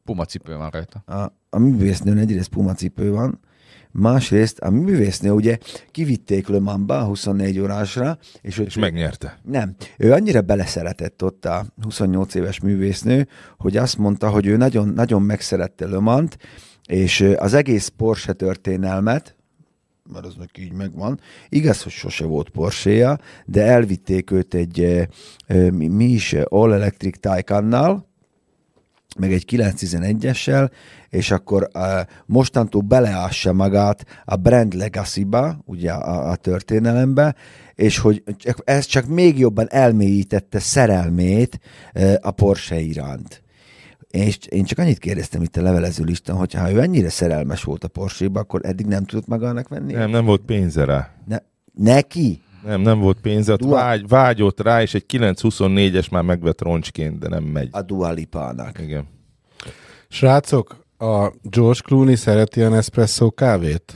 Puma cipő van rajta. a, a művésznőn egyrészt Puma cipő van, másrészt a művésznő ugye kivitték Le Mans-ba 24 órásra, és, És megnyerte. nem. Ő annyira beleszeretett ott a 28 éves művésznő, hogy azt mondta, hogy ő nagyon, nagyon megszerette Le Mans-t, és az egész Porsche történelmet, mert az neki így megvan. Igaz, hogy sose volt porsche de elvitték őt egy, mi, is, All Electric Taycannal, meg egy 911-essel, és akkor uh, mostantól beleássa magát a brand legacy-ba, ugye a, a történelembe, és hogy ez csak még jobban elmélyítette szerelmét uh, a Porsche iránt. És én csak annyit kérdeztem itt a levelező listán, hogy ha ő ennyire szerelmes volt a Porsche-ba, akkor eddig nem tudott magának venni? Nem, nem volt pénze rá. Ne, neki? Nem, nem volt pénze, Dua- vágy, vágyott rá, és egy 924-es már megvett roncsként, de nem megy. A Dua Lipának. Igen. Srácok, a George Clooney szereti a Nespresso kávét?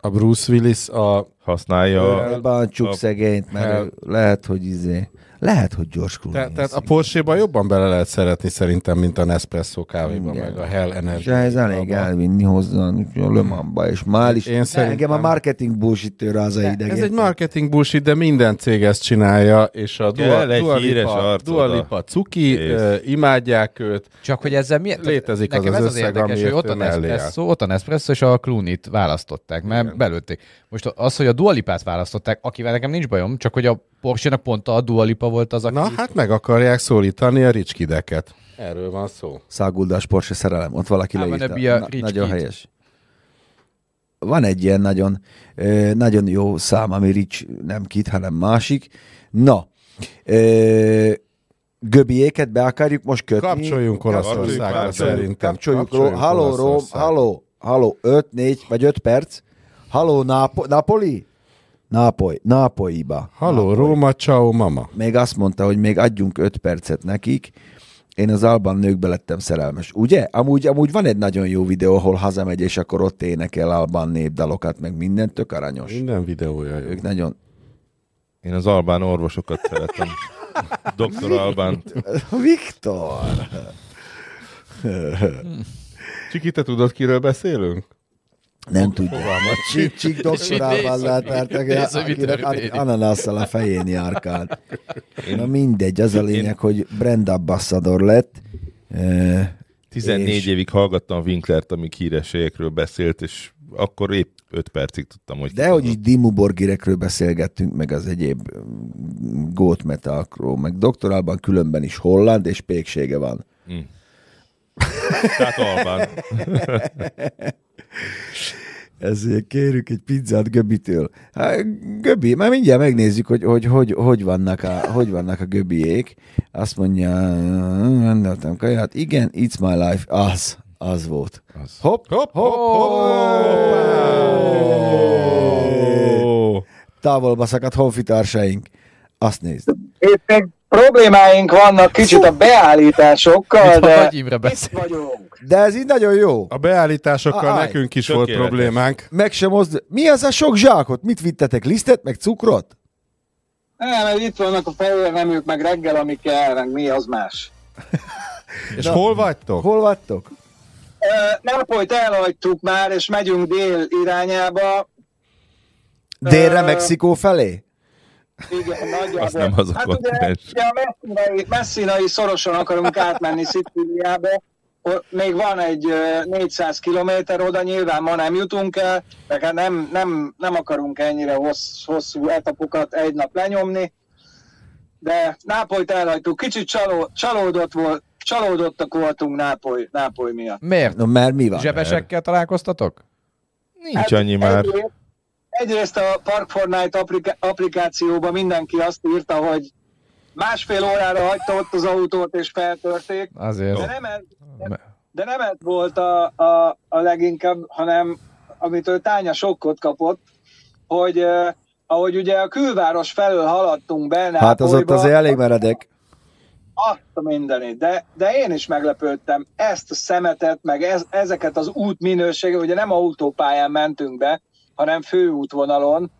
A Bruce Willis a... Használja. Elbántsuk a- szegényt, mert ő lehet, hogy izé, lehet, hogy George Clooney. Te, tehát a Porsche-ban jobban bele lehet szeretni szerintem, mint a Nespresso kávéban, Igen. meg a Hell És Energy. ez elég elvinni hozzá a Le Mans-ba, és már is. Én szerintem- Engem a marketing bullshit ráz a Ez idegen. egy marketing bullshit, de minden cég ezt csinálja, és a Dua, Dua, Lipa, Dua. Lipa cuki, ö, imádják őt. Csak hogy ezzel miért? Létezik az Nekem az ez az összeg, érdekes, hogy ott a Nespresso, ott a Nespresso és a Clooney-t választották, mert belőtték. Most az, hogy a Dualipát választották, akivel nekem nincs bajom, csak hogy a Porsche-nak pont a Dualipa volt az, aki... Na, hát meg akarják szólítani a rich kideket. Erről van szó. Száguldás Porsche szerelem, ott valaki wanna leírta. Na, nagyon helyes. Van egy ilyen nagyon, nagyon jó szám, ami Rich nem kit, hanem másik. Na, göbiéket be akarjuk most kötni. Kapcsoljunk Olaszországra Kapcsoljuk, szerintem. Kapcsoljunk Ró- Halló, Róm, halló, halló, 5, 4 vagy 5 perc. Halló, Nápo- Napoli? Nápoly, Nápolyba. Halló, Róma, ciao, mama. Még azt mondta, hogy még adjunk 5 percet nekik. Én az albán nőkbe lettem szerelmes. Ugye? Amúgy, amúgy van egy nagyon jó videó, ahol hazamegy, és akkor ott énekel albán népdalokat, meg mindent, tök aranyos. Minden videója jó. Ők nagyon... Én az albán orvosokat szeretem. Dr. Albán. Viktor! Csiki, te tudod, kiről beszélünk? Nem tudja. Csík, csík doktorával mi akinek ananásszal a fején járkál. Na mindegy, az a lényeg, hogy brand ambassador lett. Eh, 14 És- évig hallgattam Winklert, amíg hírességekről beszélt, és akkor épp 5 percig tudtam, hogy... De hogy így Dimmu Borgirekről beszélgettünk, meg az egyéb mm, gót metalkról, meg doktorálban különben is holland, és péksége van. Tehát Albán. Ezért kérjük egy pizzát Göbitől. Hát, Göbi, már mindjárt megnézzük, hogy hogy, hogy, hogy, vannak, a, hogy vannak a Göbiék. Azt mondja, rendeltem kaját. Igen, it's my life. Az, az volt. Az. Hopp, hopp, hopp, hopp. Távolba szakadt honfitársaink. Azt nézd. Még problémáink vannak kicsit a beállításokkal, Mintha de Imre beszél. vagyunk. De ez így nagyon jó. A beállításokkal Aj, nekünk is volt tökéletes. problémánk. Meg sem mozd... Mi az a sok zsákot? Mit vittetek? Lisztet, meg cukrot? Nem, mert itt vannak a fehér neműk, meg reggel, ami kell, meg mi az más. És Na. hol vagytok? Hol vagytok? Nápolyt elhagytuk már, és megyünk dél irányába. Délre, Ö, Mexikó felé? Igen, nagyjából. Az nem az a hát ugye, ugye a messzinai, messzinai szorosan akarunk átmenni Szicíliába. Még van egy ö, 400 kilométer oda, nyilván ma nem jutunk el, de hát nem, nem, nem akarunk ennyire hossz, hosszú etapokat egy nap lenyomni. De Nápolyt elhagytuk, kicsit csaló, csalódott volt, csalódottak voltunk Nápoly, Nápoly miatt. Miért? No, mert mi van? Zsebesekkel találkoztatok? Nincs annyi már. Egyrészt, egyrészt a Park Fortnite applika- applikációban mindenki azt írta, hogy másfél órára hagyta ott az autót és feltörték, Azért. de nem ez, de nem ez volt a, a, a leginkább, hanem amitől Tánya sokkot kapott, hogy uh, ahogy ugye a külváros felől haladtunk be Hát az ott azért elég meredek. azt a mindenit, de, de én is meglepődtem ezt a szemetet, meg ez, ezeket az útminőséget, ugye nem autópályán mentünk be, hanem főútvonalon,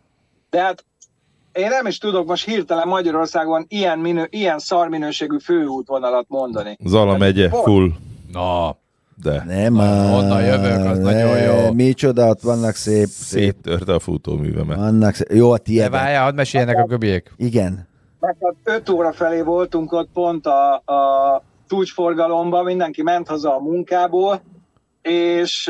de hát én nem is tudok most hirtelen Magyarországon ilyen, minő, ilyen szarminőségű főútvonalat mondani. Zala megye, full. Na, De Nem már. Onnan jövök, az nagyon jó. Micsoda, ott vannak szép, szép. széttörte a futóművemet. Vannak szép. Jó, a de tiéd. várjál, hadd meséljenek a göbiek. Igen. Mert 5 óra felé voltunk ott pont a, a csúcsforgalomban, mindenki ment haza a munkából, és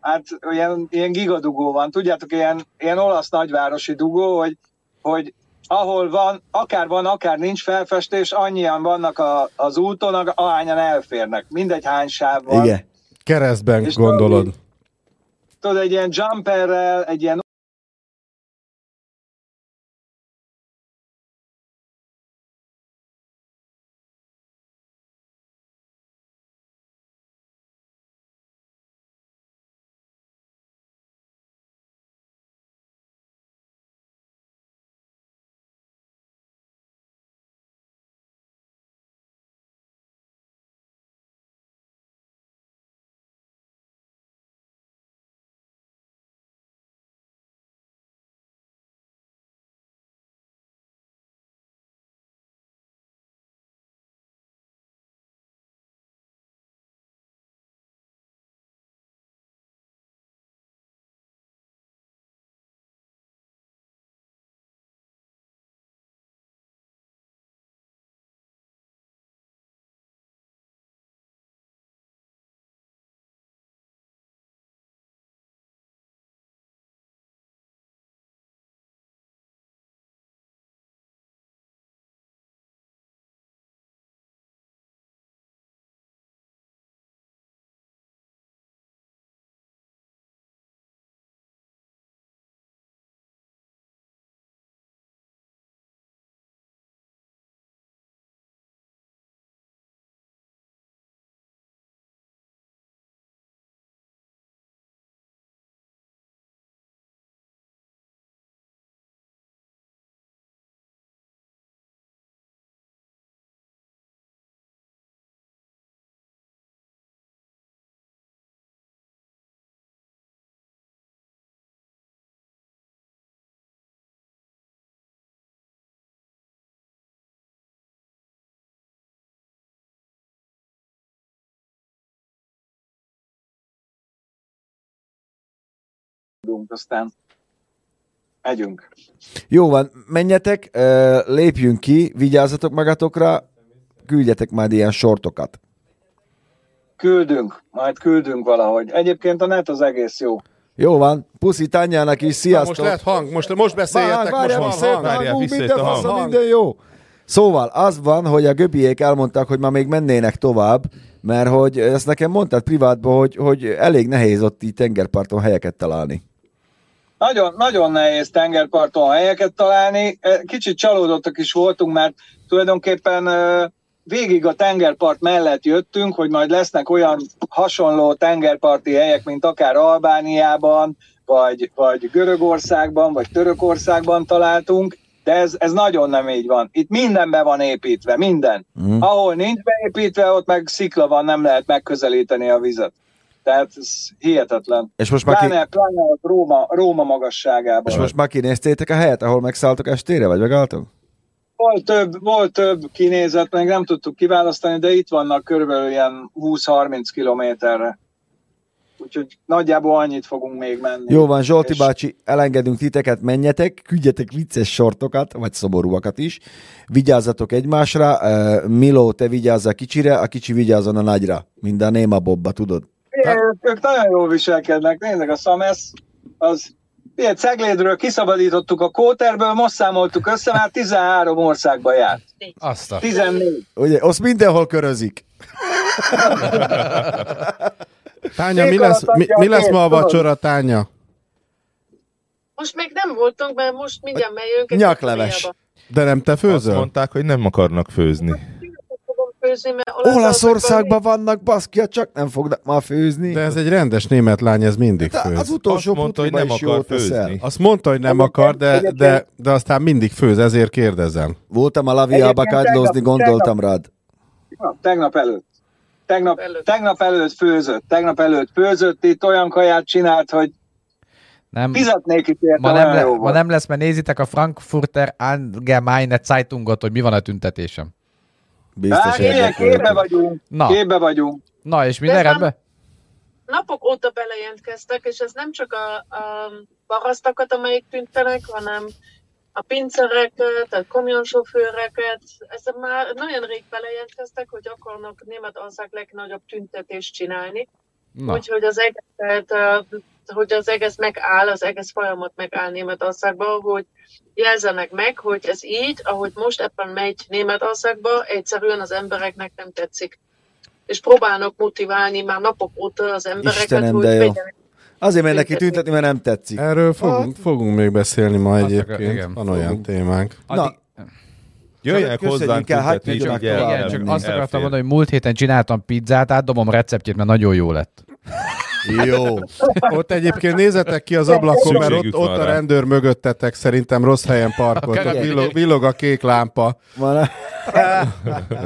hát ilyen, ilyen gigadugó van. Tudjátok, ilyen, ilyen olasz nagyvárosi dugó, hogy, hogy ahol van, akár van, akár nincs felfestés, annyian vannak a, az úton, ahányan elférnek. Mindegy hány sáv van. Igen. Keresztben És gondolod. tudod, Tudod, egy ilyen jumperrel, egy ilyen tudunk, aztán megyünk. Jó van, menjetek, lépjünk ki, vigyázzatok magatokra, küldjetek majd ilyen sortokat. Küldünk, majd küldünk valahogy. Egyébként a net az egész jó. Jó van, puszi Tanyának is, Na, sziasztok! most lehet hang, most, most beszéljetek, most várjál, van visszajött hang. hangunk, minden a hang. fasza, minden jó. Szóval az van, hogy a göbiék elmondták, hogy ma még mennének tovább, mert hogy ezt nekem mondtad privátban, hogy, hogy elég nehéz ott így tengerparton helyeket találni. Nagyon, nagyon nehéz tengerparton helyeket találni. Eh, Kicsit csalódottak is voltunk, mert tulajdonképpen végig a tengerpart mellett jöttünk, hogy majd lesznek olyan hasonló tengerparti helyek, mint akár Albániában, vagy, vagy Görögországban, vagy Törökországban találtunk, de ez, ez nagyon nem így van. Itt minden be van építve, minden. Mhm. Ahol nincs beépítve, ott meg szikla van, nem lehet megközelíteni a vizet. Tehát ez hihetetlen. És most már, ki, Pláne, pláne ott Róma, Róma magasságában. és most már kinéztétek a helyet, ahol megszálltok estére, vagy megálltok? Volt több, volt több kinézet, meg nem tudtuk kiválasztani, de itt vannak körülbelül ilyen 20-30 kilométerre. Úgyhogy nagyjából annyit fogunk még menni. Jó van, Zsolti És- bácsi, elengedünk titeket, menjetek, küldjetek vicces sortokat, vagy szomorúakat is, vigyázzatok egymásra, Miló, te vigyázz a kicsire, a kicsi vigyázzon a nagyra, mind a Néma Bobba, tudod? Ők, ők nagyon jól viselkednek. Nézzük, a Szamesz, az ilyen Ceglédről kiszabadítottuk a kóterből, most számoltuk össze, már 13 országba járt. Azt a... 14. Ugye, azt mindenhol körözik. Tánya, mi lesz, mi, mi lesz ma a vacsora, Tánya? Most még nem voltunk, mert most mindjárt megyünk. egy Nyakleves. De nem te Azt főzöl? mondták, hogy nem akarnak főzni. Főzni, mert Olaszországban Olaszországban vannak, baszkia, csak nem fognak ma főzni. De ez egy rendes német lány, ez mindig De főz. az utolsó Azt mondta, hogy nem is akar jól teszel. főzni. Azt mondta, hogy nem akar, de, de, de aztán mindig főz, ezért kérdezem. Voltam a laviába Egyébként kádlózni, tegnap- gondoltam rád. Na, tegnap előtt. Tegnap, Előtt. tegnap előtt főzött, tegnap előtt főzött, itt olyan kaját csinált, hogy Nem, fizetnék is érte, ma, nem le, ma nem lesz, mert nézitek a Frankfurter Allgemeine Zeitungot, hogy mi van a tüntetésem. Biztos ilyen érdekel. képbe vagyunk, Na. képbe vagyunk. Na, és minden rendben? napok óta belejelentkeztek, és ez nem csak a, a parasztakat, amelyik tüntenek, hanem a pincereket, a kamionsofőreket, ez már nagyon rég belejelentkeztek, hogy akarnak Németország legnagyobb tüntetést csinálni. Na, Úgyhogy az egészet hogy az egész megáll, az egész folyamat megáll Németországban, hogy jelzenek meg, hogy ez így, ahogy most ebben megy Németországba, egyszerűen az embereknek nem tetszik. És próbálnak motiválni már napok óta az embereket, Istenem, hogy de jó. vegyenek. Azért megy neki tüntetni, mert nem tetszik. Erről fogunk, fogunk még beszélni ma Azt akar- egyébként. igen, Van olyan fogunk. témánk. Na, Jöjjenek hozzánk el, hát ugye tovább Igen, el- csak azt akartam elfér. mondani, hogy múlt héten csináltam pizzát, átdobom receptjét, mert nagyon jó lett. Jó. Ott egyébként nézzetek ki az ablakon, mert ott, ott a rendőr mögöttetek szerintem rossz helyen parkolt. Ott villog, villog a kék lámpa. Van,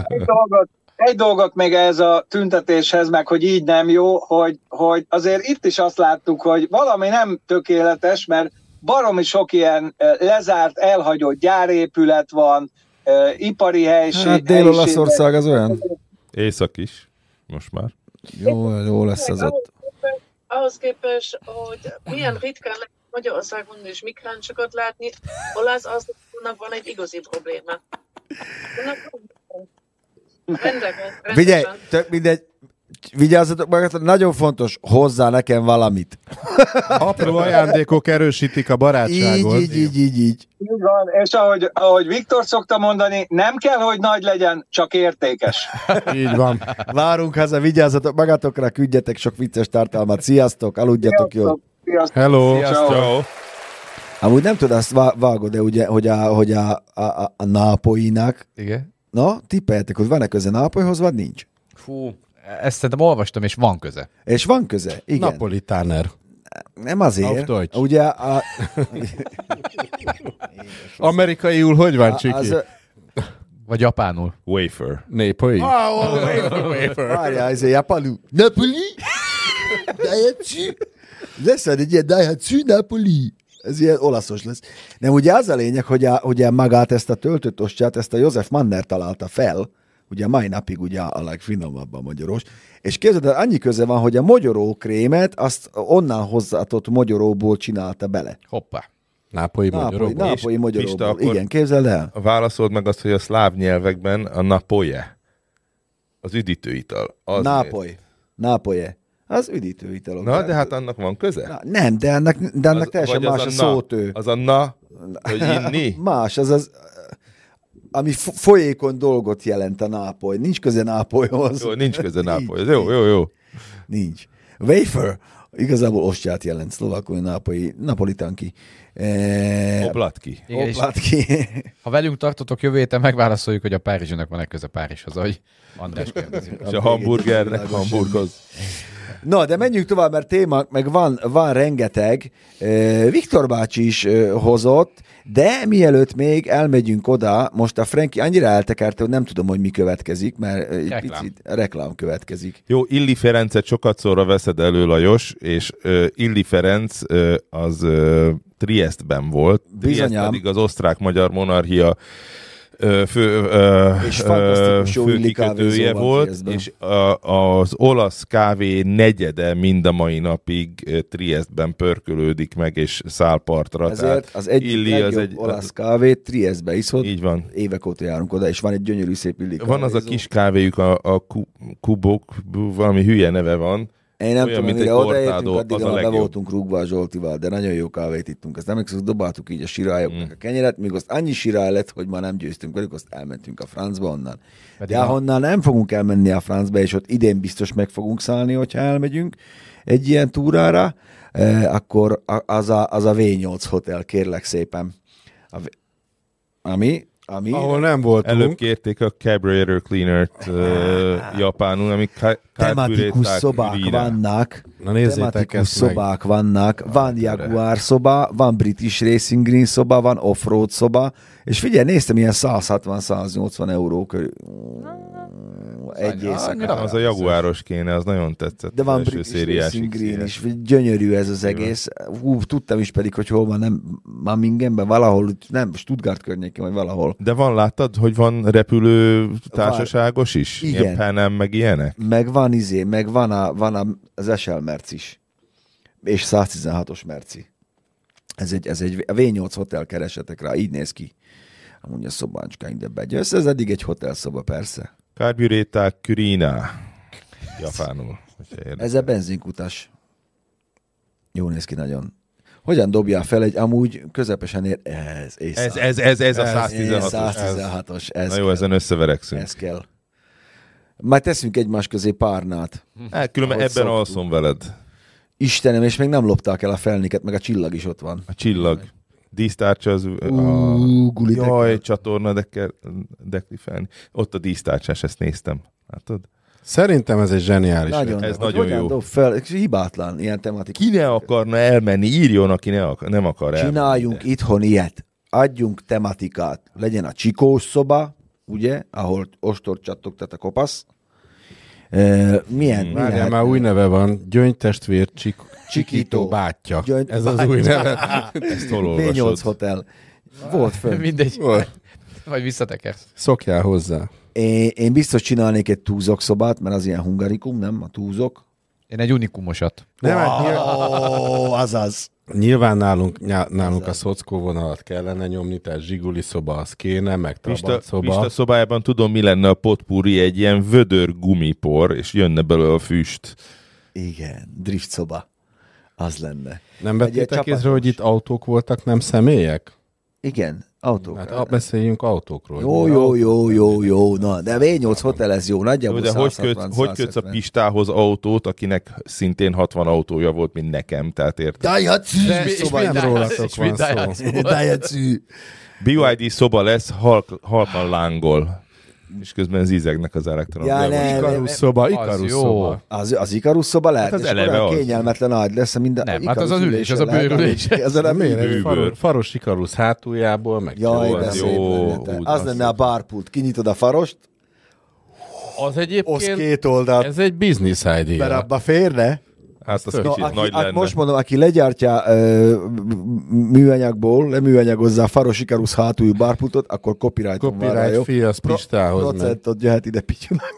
egy dolgot, egy dolgot még ez a tüntetéshez, meg hogy így nem jó, hogy, hogy azért itt is azt láttuk, hogy valami nem tökéletes, mert baromi sok ilyen lezárt, elhagyott gyárépület van, ipari helység. hát Dél-Olaszország az olyan. Észak is, most már. Jó, jó lesz az ott. Ahhoz képest, hogy milyen ritkán lehet Magyarországon is migránsokat látni, olasz azoknak van egy igazi probléma. Figyelj, tök mindegy, vigyázzatok magatok, nagyon fontos, hozzá nekem valamit. Apró ajándékok erősítik a barátságot. Így, így, így, így, így. Így van, és ahogy, ahogy Viktor szokta mondani, nem kell, hogy nagy legyen, csak értékes. Így van. Várunk haza, vigyázzatok magatokra, küldjetek sok vicces tartalmat. Sziasztok, aludjatok jól. Sziasztok. Hello. Ciao. Amúgy nem tudod, azt vá- vágod, de ugye, hogy a, hogy a, a, a, a nápoinak, Igen. na, tippeljetek, hogy van-e köze nápolyhoz, vagy nincs? Fú, ezt szerintem olvastam, és van köze. És van köze? Igen. Napolitáner. Nem azért. Ugye a, Amerikaiul hogy van, Csiki? az, Vagy japánul. Wafer. Népoi? várjál, ez a japánul. Napoli? Daihatsu? Lesz egy ilyen Daihatsu Napoli. Ez ilyen olaszos lesz. Nem, ugye az a lényeg, hogy a, ugye magát ezt a töltött ostját, ezt a József Manner találta fel, ugye mai napig ugye a legfinomabb a magyaros, és képzeld, el, annyi köze van, hogy a mogyoró krémet azt onnan hozzátott mogyoróból csinálta bele. Hoppá. Nápoi Nápolyi, magyarok. nápolyi Pista, mogyoróból. akkor- Igen, képzeld el. Válaszold meg azt, hogy a szláv nyelvekben a napoje, az üdítőital. Az Nápoly. Nápolye. Az üdítőitalok. miért? Na, de hát annak van köze? Na, nem, de ennek, de ennek Az- teljesen más a, na, szótő. Az a na, hogy inni? Más, az az, ami fo- folyékony dolgot jelent a nápoly. Nincs köze nápolyhoz. Jó, nincs köze Így, nápoly. Jó, jó, jó. Nincs. Wafer, igazából ostját jelent, szlovákul nápolyi, napolitánki. E, Oblatki. Igen, és Oplátki. ha velünk tartotok jövő héten, megválaszoljuk, hogy a Párizsinak van-e köze Párizshoz, ahogy András kérdezi. És a hamburgernek. Hamburghoz. Na, de menjünk tovább, mert téma, meg van, van rengeteg. Viktor bácsi is hozott, de mielőtt még elmegyünk oda, most a Franki annyira eltekerte, hogy nem tudom, hogy mi következik, mert egy Reklám. picit reklám következik. Jó, Illi Ferencet sokat szóra veszed elő, Lajos, és uh, Illi Ferenc uh, az uh, Triestben volt. Triest Bizonyám. pedig az osztrák-magyar monarchia fő, ö, És fantasztikus jó fő illi kávézó kikötője van volt, és a, az olasz kávé negyede mind a mai napig ö, Triestben pörkölődik meg, és száll partra. Ezért az egyik Illi legjobb az egy, olasz kávét Triestbe iszod. Így van. Évek óta járunk oda, és van egy gyönyörű szép illi Van az a kis kávéjuk, a, a ku- kubok, valami hülye neve van, Én nem olyan, tudom, mire odaértünk, addig az a be voltunk rúgva a Zsoltival, de nagyon jó kávét ittunk. Ezt emlékszem, dobáltuk így a sirályoknak Mm. a kenyeret, míg azt annyi sirály lett, hogy már nem győztünk velük, azt elmentünk a francba onnan. Pedig de ahonnan nem fogunk elmenni a francba, és ott idén biztos meg fogunk szállni, hogyha elmegyünk egy ilyen túrára, eh, akkor az a, az a V8 hotel, kérlek szépen. A, ami, ami Ahol nem voltunk. Előbb kérték a Carburetor Cleaner-t uh, japánul, ami tematikus szobák ürire. vannak, Na nézzétek tematikus ezt meg. szobák vannak, van Jaguar szoba, van British Racing Green szoba, van offroad szoba, és figyelj, néztem, ilyen 160-180 euró körül. Egy éjszaka. Az a Jaguáros kéne, az nagyon tetszett. De van British Racing Green is, gyönyörű ez az egész. Hú, tudtam is pedig, hogy hol van, nem Mammingenben, valahol, nem, Stuttgart környékén, vagy valahol. De van, láttad, hogy van repülő társaságos is? Igen. Ilyen Panem, meg ilyenek? Meg van izé, meg van, a, van a, az SL Merci is. És 116-os Merci. Ez egy, ez egy a V8 hotel keresetek rá, így néz ki. Amúgy a szobácskáink, de begyősz, ez eddig egy hotelszoba, persze. Carbureták Curina. Japánul. Ez a benzinkutas. Jó néz ki nagyon. Hogyan dobjál fel egy amúgy közepesen ér... Ez, Ez, ez, ez, ez a Ez- 116-os. 116-os. Ez, Na jó, kell. ezen összeverekszünk. ez kell. Majd teszünk egymás közé párnát. Hát, különben ebben szoktuk. alszom veled. Istenem, és még nem lopták el a felniket, meg a csillag is ott van. A csillag. Dísztárcsa az... A... Ú, guli Jaj, csatorna deker, dekli felni. Ott a dísztárcsás, ezt néztem. Látod? Szerintem ez egy zseniális. Nagyon, Ez hogy nagyon jó. Dob fel, és hibátlan ilyen tematika. Ki ne akarna elmenni, írjon, aki ne akar, nem akar elmenni. Csináljunk itthon ilyet. Adjunk tematikát. Legyen a csikós szoba, ugye, ahol ostor csattogtat a kopasz. E, milyen? mi Várjál, már új neve van. Gyöngytestvér Csik... Csikító bátyja. Gyöngy- Ez az új neve. Ezt hol V8 olvasod? hotel. Volt fönn. Mindegy. Volt. Vagy visszatekersz. Szokjál hozzá. Én, én biztos csinálnék egy túzok szobát, mert az ilyen hungarikum, nem? A túzok. Én egy unikumosat. Nem, hát nyilván, Oh, azaz. nyilván nálunk, nyá- nálunk a szockó vonalat kellene nyomni, tehát zsiguli szoba az kéne, meg Pista, szoba. Pista szobájában tudom, mi lenne a potpúri, egy ilyen vödör gumipor, és jönne belőle a füst. Igen, drift szoba. Az lenne. Nem vettétek észre, hogy itt autók voltak, nem személyek? Igen, autók. Hát a- beszéljünk autókról. Jó, jó, jó, jó, jó, na, de V8 hotel ez jó, nagyjából De hogy, 160, köt, hogy kötsz a 170. Pistához autót, akinek szintén 60 autója volt, mint nekem, tehát érted? Daihatsu És szoba. milyen Daihatsu- rólatok van szó? Daihatsu. Daihatsu. BYD szoba lesz, halk, halkan lángol. És közben zizegnek az elektronok. Ja, ne, Ikarus szoba, Ikarus szoba. Az, az Ikarus szoba lehet, Hát az és eleve az. kényelmetlen ágy lesz, minden... Nem, hát az az ülés, az a bőrülés. Ez a Bővül. faros, Ikarus hátuljából, meg Jaj, Jó, de az jó, Az az lenne a barpult. Kinyitod a farost, Az egyébként... osz két oldalt, Ez egy business idea. mert abba férne. Hát az No, kicsit aki, nagy hát lenne. most mondom, aki legyártja ö, műanyagból, leműanyagozza a faros Ikarus hátuljú barpultot, akkor copyright van rá, Copyright jó? fee az Pistához megy. Procentot jöhet ide pityunak.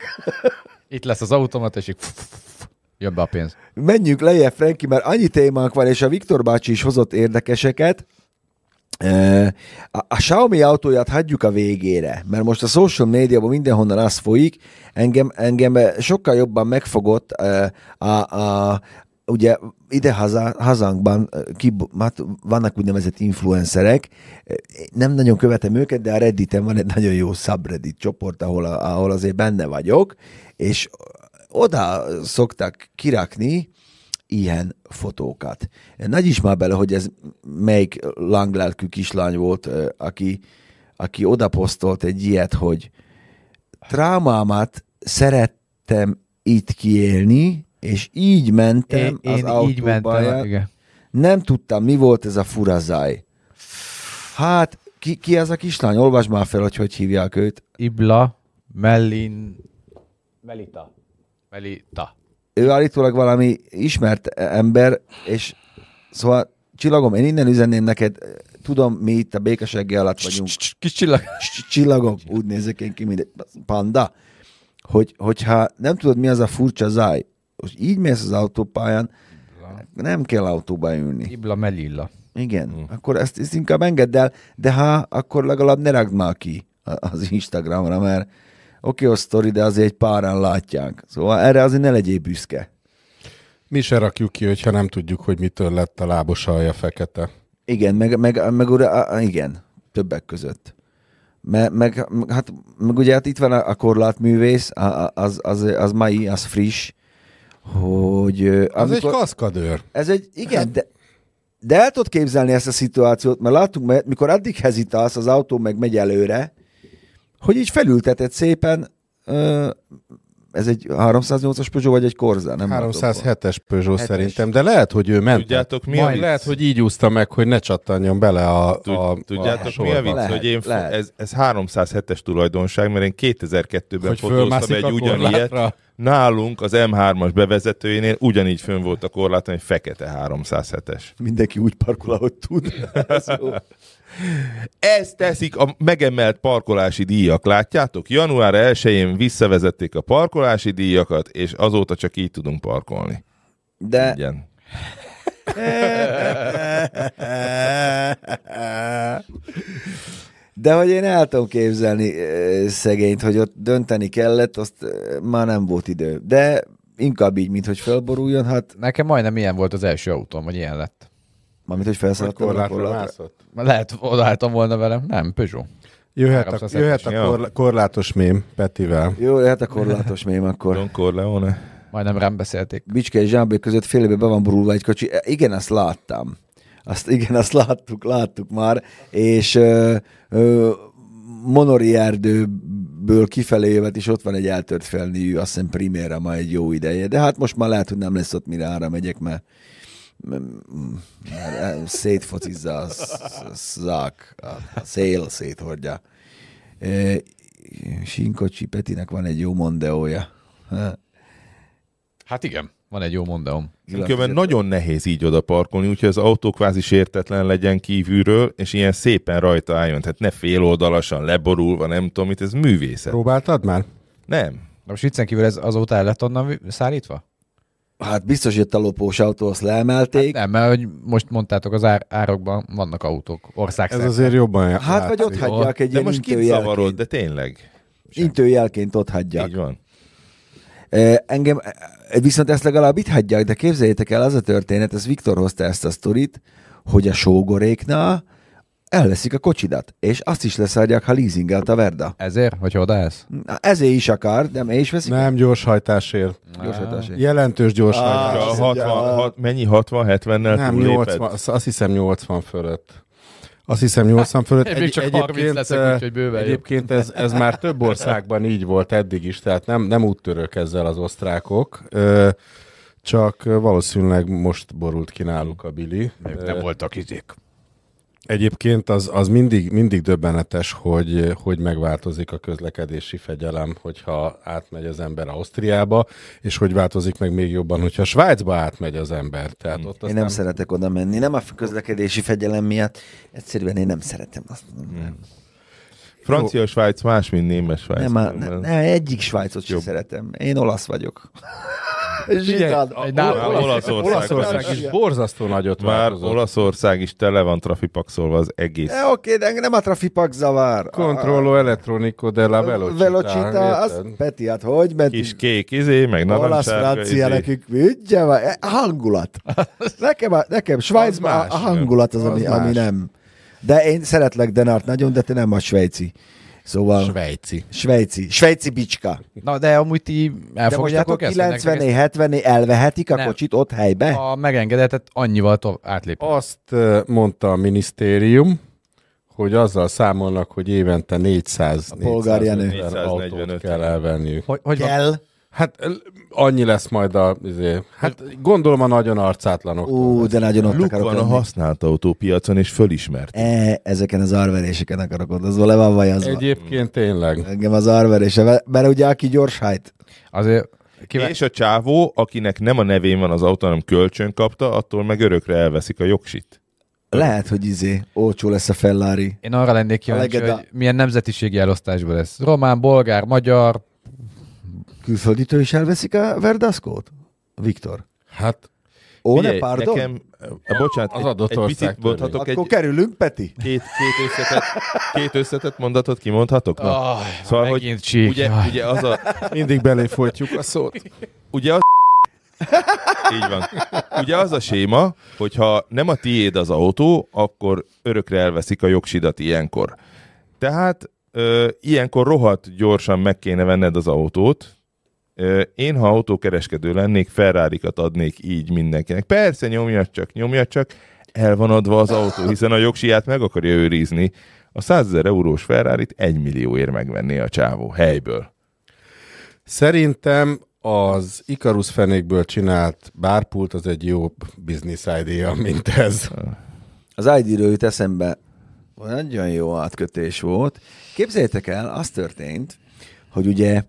Itt lesz az automat, és így jön be a pénz. Menjünk lejjebb, Franki, mert annyi témánk van, és a Viktor bácsi is hozott érdekeseket. A, Xiaomi autóját hagyjuk a végére, mert most a social médiában mindenhonnan az folyik, engem, engem sokkal jobban megfogott a, a, ugye ide haza, hazánkban ö, ki, hát vannak úgynevezett influencerek, nem nagyon követem őket, de a Redditen van egy nagyon jó subreddit csoport, ahol, ahol azért benne vagyok, és oda szoktak kirakni ilyen fotókat. Nagy is már bele, hogy ez melyik langlelkű kislány volt, aki, aki oda posztolt egy ilyet, hogy trámámat szerettem itt kiélni, és így mentem Én, az én így mentem. Igen. Nem tudtam, mi volt ez a furazáj. Hát, ki, ki ez a kislány? Olvasd már fel, hogy hogy hívják őt. Ibla, Mellin... Melita. Melita. Ő állítólag valami ismert ember, és szóval csillagom, én innen üzenném neked, tudom, mi itt a békeseggel alatt vagyunk, Kis csillag. Cs- csillagom, úgy nézek én ki, mint panda, hogy, hogyha nem tudod, mi az a furcsa záj, most így mész az autópályán, nem kell autóba ülni. Ibla, Melilla. Igen, hmm. akkor ezt, ezt inkább engedd el, de ha, akkor legalább ne ragd már ki az Instagramra, mert oké, a sztori, de azért egy páran látják. Szóval erre azért ne legyél büszke. Mi se rakjuk ki, hogyha nem tudjuk, hogy mitől lett a lábos alja fekete. Igen, meg, meg, meg ura, igen, többek között. Me, meg, meg, hát, meg ugye hát itt van a, a korlátművész, az, az, az mai, az friss, hogy... Az egy kaszkadőr. Ez egy, igen, de, de el tudod képzelni ezt a szituációt, mert láttuk, mert mikor addig hezitálsz, az autó meg megy előre, hogy így felültetett szépen, ö, ez egy 308-as Peugeot, vagy egy Corsa? Nem látom. 307-es Peugeot Hetes. szerintem, de lehet, hogy ő ment. Tudjátok, mi a Majd vicc? lehet, hogy így úszta meg, hogy ne csattanjon bele a, Tud, a, tudjátok, a mi a vicc, Lehet, hogy én lehet. ez, ez 307-es tulajdonság, mert én 2002-ben Hogy fotóztam egy a ugyanilyet. Nálunk az M3-as bevezetőjénél ugyanígy fönn volt a korláton egy fekete 307-es. Mindenki úgy parkol, ahogy tud. Ez jó. Ez teszik a megemelt parkolási díjak, látjátok? Január 1-én visszavezették a parkolási díjakat, és azóta csak így tudunk parkolni. De Igen. De hogy én el tudom képzelni szegényt, hogy ott dönteni kellett, azt már nem volt idő. De inkább így, mint hogy felboruljon, hát, Nekem majdnem ilyen volt az első autóm, vagy ilyen lett. Mármint, hogy Vagy felszaladtam a korlátra. Lehet, odaálltam volna velem. Nem, Peugeot. Jöhet a, 307-es. jöhet a korla, korlátos mém Petivel. Jó, lehet a korlátos mém akkor. Don Corleone. Majdnem rám beszélték. Bicske és Zsámbék között fél évben be van borulva egy kocsi. E, Igen, azt láttam. Azt, igen, azt láttuk, láttuk már, és ö, ö, Monori erdőből kifelé jövet, és ott van egy eltört felnőjű, azt hiszem primére ma egy jó ideje, de hát most már lehet, hogy nem lesz ott, mire ára megyek, mert szétfocizza a szák, a, szél széthordja. E, Sinkocsi Petinek van egy jó mondeója. Hát igen, van egy jó mondeom. Különben nagyon nehéz így oda parkolni, úgyhogy az autó kvázi sértetlen legyen kívülről, és ilyen szépen rajta álljon. Tehát ne féloldalasan, leborulva, nem tudom mit, ez művészet. Próbáltad már? Nem. De most viccen kívül ez azóta el lett onnan szállítva? Hát biztos, hogy a lopós autó, azt leemelték. Nem, mert hogy most mondtátok, az ár, árokban vannak autók, Ez országszerte. azért jobban Hát, vagy ott hagyják egy De ilyen most kit zavarod, de tényleg. Intőjelként ott hagyják. Így van. Eh, Engem, eh, viszont ezt legalább itt hagyják, de képzeljétek el, az a történet, ez Viktor hozta ezt a sztorit, hogy a sógoréknál elveszik a kocsidat, és azt is leszárják, ha leasingelt a Verda. Ezért? Vagy odaállsz? Na, ezért is akar, de mi is veszik? Nem gyorshajtásért. Gyorsításért. Jelentős gyorshajtás. A azt 60, mondja, hat, mennyi 60-70-nel Nem, túlléped? 80, azt hiszem 80 fölött. Azt hiszem 80 fölött. Én még csak 30 leszek, úgyhogy bőven egyébként ez, ez már több országban így volt eddig is, tehát nem, nem úttörők ezzel az osztrákok, ö, csak valószínűleg most borult ki náluk a Bili. Nem voltak izék. Egyébként az, az mindig, mindig döbbenetes, hogy, hogy megváltozik a közlekedési fegyelem, hogyha átmegy az ember Ausztriába, és hogy változik meg még jobban, hogyha Svájcba átmegy az ember. Tehát ott Én aztán... nem szeretek oda menni, nem a közlekedési fegyelem miatt, egyszerűen én nem szeretem azt. Nem, Francia Svájc más, mint német Svájc. nem, nem, nem, nem egyik Svájcot sem szeretem. Én olasz vagyok. Már Olaszország, Olaszország is borzasztó nagyot Már változott. Olaszország is tele van trafipaxolva az egész. E, Oké, de nem a trafipak zavar. Controllo elettronico della A- velocità. Velocita, az? Peti, hát hogy ment? Kis kék izé, meg Olasz, narancsárga francia, izé. nekünk ügye van. E, A hangulat. Nekem, a- nekem Svájcban a hangulat az, az ami, ami nem. De én szeretlek Denart nagyon, de te nem a svájci. Szóval Svájci. svájci. Svájci bicska. Na, de amúgy ti De most elfogadjátok akkor ezt? 90 Nektek 70 elvehetik a Nem. kocsit ott helybe? A megengedetet annyival tovább átlép. Azt mondta a minisztérium, hogy azzal számolnak, hogy évente 400 A polgárjenő. 450 autót 445. kell elvenniük. Hogy, hogy? Kell. Hát l- annyi lesz majd a... Izé, hát gondolom a nagyon arcátlanok. Ú, de nagyon ott Luk akarok van a használt autópiacon, és fölismert. E, ezeken az arveréseken akarok ott, az le van vajazva. Egyébként tényleg. Engem az arverése, mert ugye aki gyors hájt. Azért Kíváncsi. És a csávó, akinek nem a nevén van az autó, hanem kölcsön kapta, attól meg örökre elveszik a jogsit. Lehet, hogy izé, olcsó lesz a Ferrari. Én arra lennék kíváncsi, hogy milyen nemzetiségi elosztásban lesz. Román, bolgár, magyar, Külfölditől is elveszik a Verdaszkót? Viktor. Hát Ó, ne pardon? Nekem, eh, bocsánat, Az egy, adott egy picit mondhatok Akkor egy, kerülünk, Peti? két, két, összetett, két összetett mondatot kimondhatok? Na, Oh, szóval, hogy csík. ugye, Jaj. ugye az a, mindig belé folytjuk a szót. ugye az így van. Ugye az a séma, hogyha nem a tiéd az autó, akkor örökre elveszik a jogsidat ilyenkor. Tehát ö, ilyenkor rohadt gyorsan meg kéne venned az autót. Én, ha autókereskedő lennék, ferrari adnék így mindenkinek. Persze, nyomja csak, nyomja csak, el van adva az autó, hiszen a jogsiját meg akarja őrizni. A 100 ezer eurós Ferrari-t egy millióért megvenné a csávó helyből. Szerintem az Icarus fenékből csinált bárpult az egy jobb business idea, mint ez. Az ID-ről jut eszembe, nagyon jó átkötés volt. Képzeljétek el, az történt, hogy ugye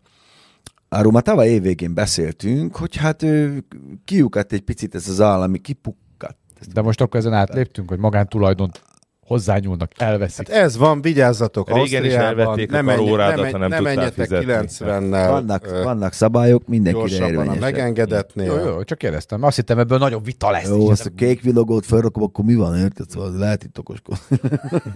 arról már tavaly évvégén beszéltünk, hogy hát ő kiukadt egy picit ez az állami, kipukkadt. De most akkor ezen átléptünk, hogy magántulajdont hozzányúlnak, elveszik. Hát ez van, vigyázzatok Régen is elvették a menj- karórádat, menj- ha nem ne tudtál fizetni. 90-nel Vannak, ö, vannak szabályok, mindenkire gyorsabban a érvényesek. megengedetnél. Jó, jó, csak kérdeztem. Azt hittem, ebből nagyobb vita lesz. Jó, azt a kék villogót felrakom, akkor mi van, érted? Szóval lehet itt okoskodni.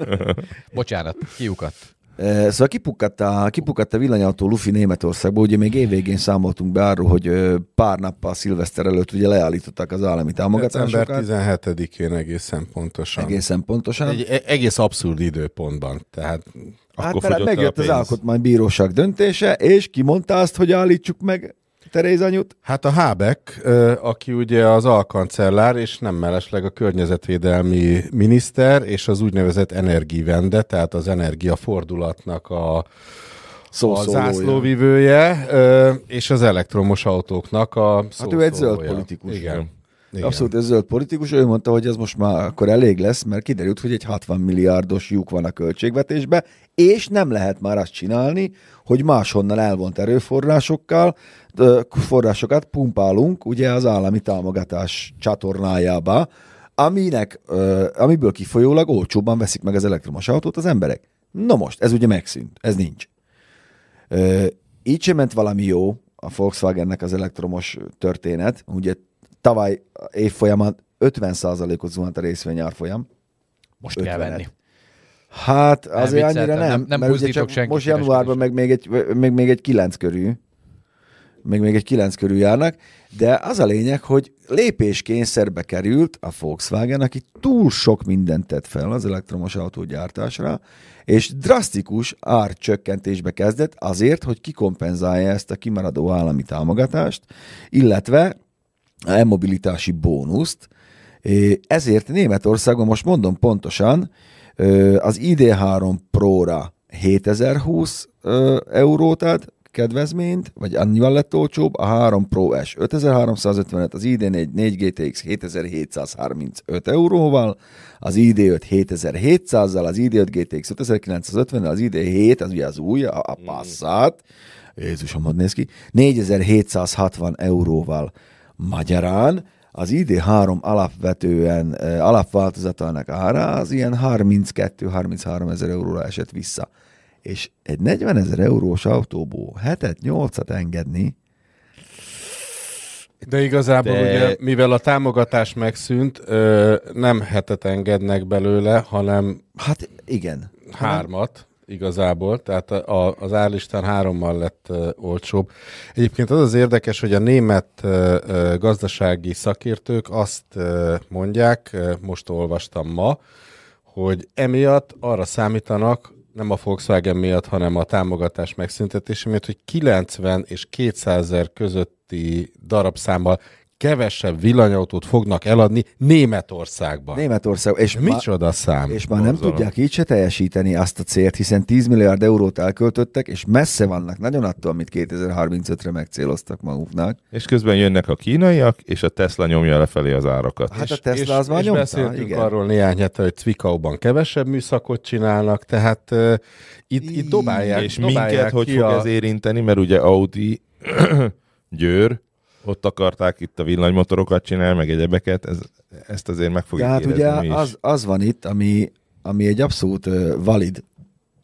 Bocsánat, kiukat. Eh, Szóval kipukkadt a, kipukkadt a villanyautó Lufi Németországból, ugye még évvégén számoltunk be arról, hogy pár nappal szilveszter előtt ugye leállították az állami December támogatásokat. 17-én egészen pontosan. Egészen pontosan. Egy e- egész abszurd időpontban. Tehát Hát Akkor a megjött az alkotmánybíróság döntése, és ki mondta azt, hogy állítsuk meg Teréz anyut? Hát a Habeck, ö, aki ugye az alkancellár, és nem mellesleg a környezetvédelmi miniszter, és az úgynevezett energivende, tehát az energiafordulatnak a, a zászlóvivője, és az elektromos autóknak a Hát ő egy zöld politikus. Igen. Igen. Abszolút ez zöld politikus, ő mondta, hogy ez most már akkor elég lesz, mert kiderült, hogy egy 60 milliárdos lyuk van a költségvetésbe, és nem lehet már azt csinálni, hogy máshonnan elvont erőforrásokkal, forrásokat pumpálunk ugye az állami támogatás csatornájába, aminek, amiből kifolyólag olcsóbban veszik meg az elektromos autót az emberek. Na most, ez ugye megszűnt, ez nincs. Így sem ment valami jó a Volkswagennek az elektromos történet. Ugye tavaly évfolyamán 50%-ot zuhant a részvény árfolyam. Most kell 50-et. venni. Hát azért annyira vicceltem, nem, nem- nem mert ugye csak most januárban meg még egy, még, még egy kilenc körül, még, még egy kilenc körül járnak, de az a lényeg, hogy lépéskényszerbe került a Volkswagen, aki túl sok mindent tett fel az elektromos autógyártásra, és drasztikus árcsökkentésbe kezdett azért, hogy kikompenzálja ezt a kimaradó állami támogatást, illetve a e-mobilitási bónuszt. Ezért Németországon, most mondom pontosan, az ID3 Pro-ra 7020 ö, eurót ad kedvezményt, vagy annyival lett olcsóbb, a 3 Pro S 5355, az ID4 4 GTX 7735 euróval, az ID5 7700-zal, az ID5 GTX 5950 az ID7, az ugye az új, a, a Passat, Jézusom, hogy néz ki, 4760 euróval magyarán, az ID3 alapvetően eh, alapváltozatának ára az ilyen 32-33 ezer euróra esett vissza. És egy 40 ezer eurós autóból hetet, nyolcat engedni, De igazából De- De... ugye, mivel a támogatás megszűnt, ö, nem hetet engednek belőle, hanem hát igen. hármat igazából, tehát a, az árlistán hárommal lett ö, olcsóbb. Egyébként az az érdekes, hogy a német ö, gazdasági szakértők azt ö, mondják, ö, most olvastam ma, hogy emiatt arra számítanak, nem a Volkswagen miatt, hanem a támogatás megszüntetése miatt, hogy 90 és 200 ezer közötti darabszámmal kevesebb villanyautót fognak eladni Németországban. Németország, és Micsoda szám? és már nem tudják így se teljesíteni azt a célt, hiszen 10 milliárd eurót elköltöttek, és messze vannak nagyon attól, amit 2035-re megcéloztak maguknak. És közben jönnek a kínaiak, és a Tesla nyomja lefelé az árakat. Hát a Tesla az már és nyomta, beszéltünk igen. arról néhány hete, hogy Cvikauban kevesebb műszakot csinálnak, tehát uh, itt, itt dobálják, és dobálják minket hogy fog a... ez érinteni, mert ugye Audi, Győr, ott akarták itt a villanymotorokat csinálni, meg egyebeket, ez, ezt azért meg fogjuk Tehát ugye az, az van itt, ami, ami egy abszolút valid,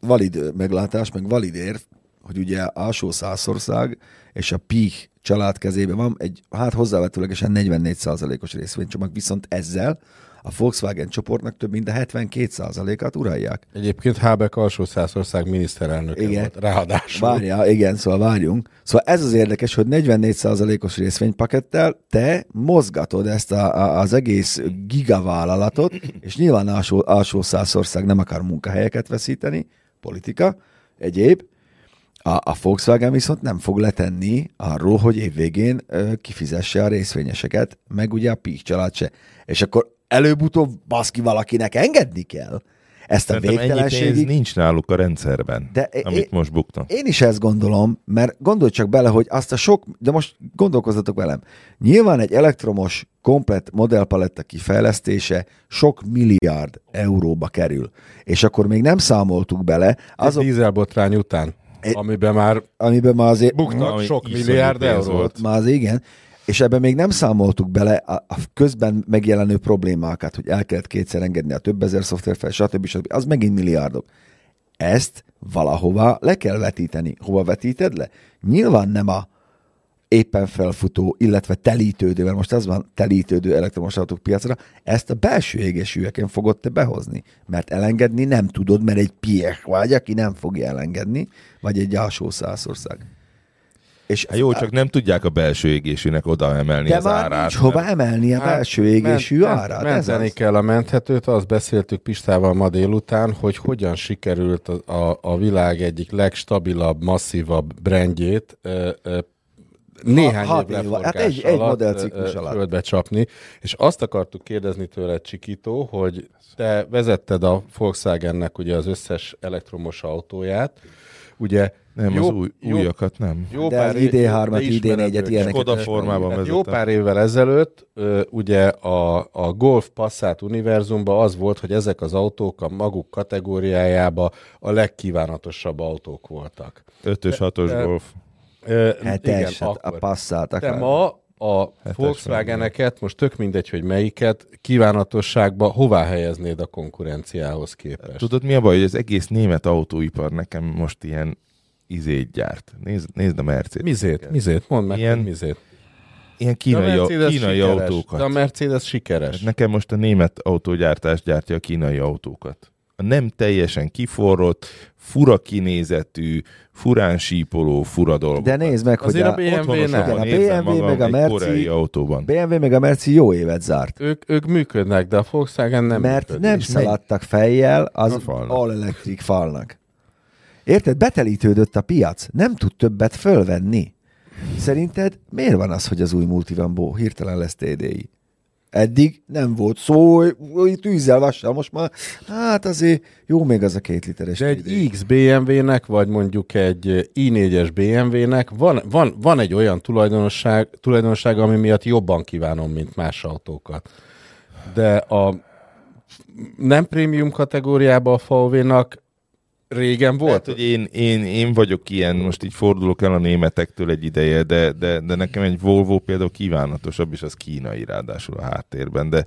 valid meglátás, meg valid érv, hogy ugye alsó százország és a PIH család kezében van egy, hát hozzávetőlegesen 44%-os részvénycsomag, viszont ezzel a Volkswagen csoportnak több mint a 72%-át uralják. Egyébként Habeck alsó százország miniszterelnöke Igen. volt, ráadásul. Várja, igen, szóval várjunk. Szóval ez az érdekes, hogy 44%-os részvénypakettel te mozgatod ezt a, a, az egész gigavállalatot, és nyilván alsó, alsó százország nem akar munkahelyeket veszíteni, politika, egyéb. A, a Volkswagen viszont nem fog letenni arról, hogy évvégén ö, kifizesse a részvényeseket, meg ugye a Pík család se. És akkor előbb-utóbb baszki valakinek engedni kell ezt a végtelenségig. nincs náluk a rendszerben, De amit most buknak. Én is ezt gondolom, mert gondolj csak bele, hogy azt a sok, de most gondolkozzatok velem, nyilván egy elektromos, komplet modellpaletta kifejlesztése sok milliárd euróba kerül. És akkor még nem számoltuk bele, Az azok, dízelbotrány után, amiben már amiben már azért, buktak Ami sok milliárd eurót. volt. már az igen, és ebben még nem számoltuk bele a, közben megjelenő problémákat, hogy el kellett kétszer engedni a több ezer szoftverfel, stb. stb. Az megint milliárdok. Ezt valahova le kell vetíteni. Hova vetíted le? Nyilván nem a éppen felfutó, illetve telítődő, mert most az van, telítődő elektromos autók piacra, ezt a belső égésűeken fogod te behozni, mert elengedni nem tudod, mert egy piek vagy, aki nem fogja elengedni, vagy egy alsó százország. És Hát jó, csak nem tudják a belső égésének oda emelni de az már árát. nincs hova emelni a Hát, belső égésű ment- árát. Ez Menteni az. kell a menthetőt, azt beszéltük Pistával ma délután, hogy hogyan sikerült a, a, a világ egyik legstabilabb, masszívabb brandjét ö, ö, néhány hat év év- leforgás hát egy- egy alatt, modellciklus alatt. földbe csapni, és azt akartuk kérdezni tőled, Csikító, hogy te vezetted a Volkswagennek ugye az összes elektromos autóját, ugye Nem, jó- az új, jó- újakat nem. jó De pár az év- ID3-at, de ismered ID4-et, őket. ilyeneket Skoda formában Hát jó pár évvel ezelőtt ugye a, a Golf Passat univerzumban az volt, hogy ezek az autók a maguk kategóriájába a legkívánatosabb autók voltak. 5-ös, 6-os de- Golf. Hát a akkor. passzát De akar. ma a Volkswageneket, most tök mindegy, hogy melyiket, kívánatosságba hová helyeznéd a konkurenciához képest? Tudod mi a baj, hogy az egész német autóipar nekem most ilyen izét gyárt. Nézd, nézd a Mercedes. Mizét, mizét, mondd meg, Ilyen mizét. Ilyen kínai, kínai sikeres, autókat. De a Mercedes sikeres. Nekem most a német autógyártás gyártja a kínai autókat. A nem teljesen kiforrott, fura kinézetű, furán sípoló, fura dolgok. De nézd meg, hogy Azért a a, BMW nem. A BMW meg a Merci- autóban. BMW meg a Merci jó évet zárt. Ők, ők működnek, de a Volkswagen nem mert működik. nem szaladtak fejjel az A falnak. all electric falnak. Érted? Betelítődött a piac, nem tud többet fölvenni. Szerinted miért van az, hogy az új Multivambó hirtelen lesz TDI? Eddig nem volt szó, hogy tűzzel vassal, most már, hát azért jó még az a két literes. De egy. X BMW-nek, vagy mondjuk egy i4-es BMW-nek van, van, van egy olyan tulajdonosság, tulajdonság, ami miatt jobban kívánom, mint más autókat. De a nem prémium kategóriában a VW-nak régen volt. Volt, hogy én, én, én vagyok ilyen, most így fordulok el a németektől egy ideje, de, de, de nekem egy Volvo például kívánatosabb, és az kínai ráadásul a háttérben, de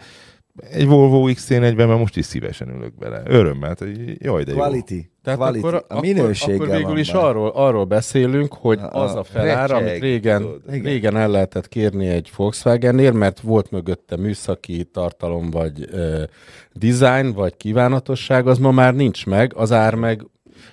egy Volvo XC40-ben most is szívesen ülök bele. Örömmel, hogy jaj, de jó. Quality. Tehát Quality. akkor, a minőséggel akkor, akkor végül is benne. arról, arról beszélünk, hogy A- az a felár, amit régen, tudod. Régen el lehetett kérni egy Volkswagennél, mert volt mögötte műszaki tartalom, vagy ö, design, vagy kívánatosság, az ma már nincs meg, az ár meg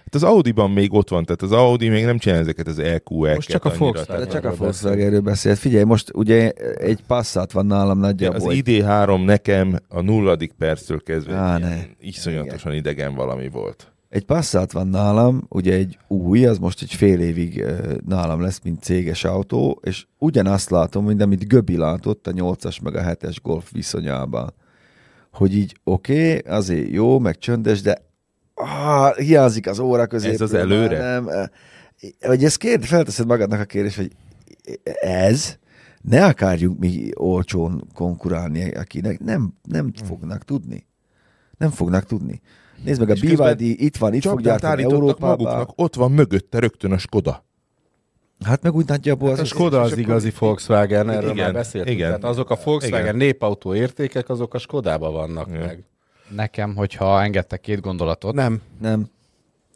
Hát az Audi-ban még ott van, tehát az Audi még nem csinál ezeket az EQ-eket. Most csak a Volkswagen. De csak a Volkswagenről beszélt. Figyelj, most ugye egy Passat van nálam Az nagyjából. egy- ID3 nekem a nulladik perctől kezdve Á, ne. iszonyatosan idegen valami volt. Egy Passat van nálam, ugye egy új, az most egy fél évig nálam lesz, mint céges autó, és ugyanazt látom, mint amit Göbi látott a 8-as meg a 7-es Golf viszonyában. Hogy így oké, okay, azért jó, meg csöndes, de ah, hiányzik az óra közé. Ez az előre? Nem, eh, vagy ezt kérd, felteszed magadnak a kérdést, hogy ez, ne akarjunk mi olcsón konkurálni, akinek nem, nem fognak tudni. Nem fognak tudni. Nézd meg, a BYD itt van, itt fog gyártani Európában. maguknak, ott van mögötte rögtön a Skoda. Hát meg úgy nagyjából Hát az a Skoda az akkor- igazi Volkswagen, erről Igen, már beszéltünk. igen. Tehát azok a Volkswagen Igen. népautó értékek, azok a Skodában vannak Igen. meg. Nekem, hogyha engedtek két gondolatot. Nem. Nem.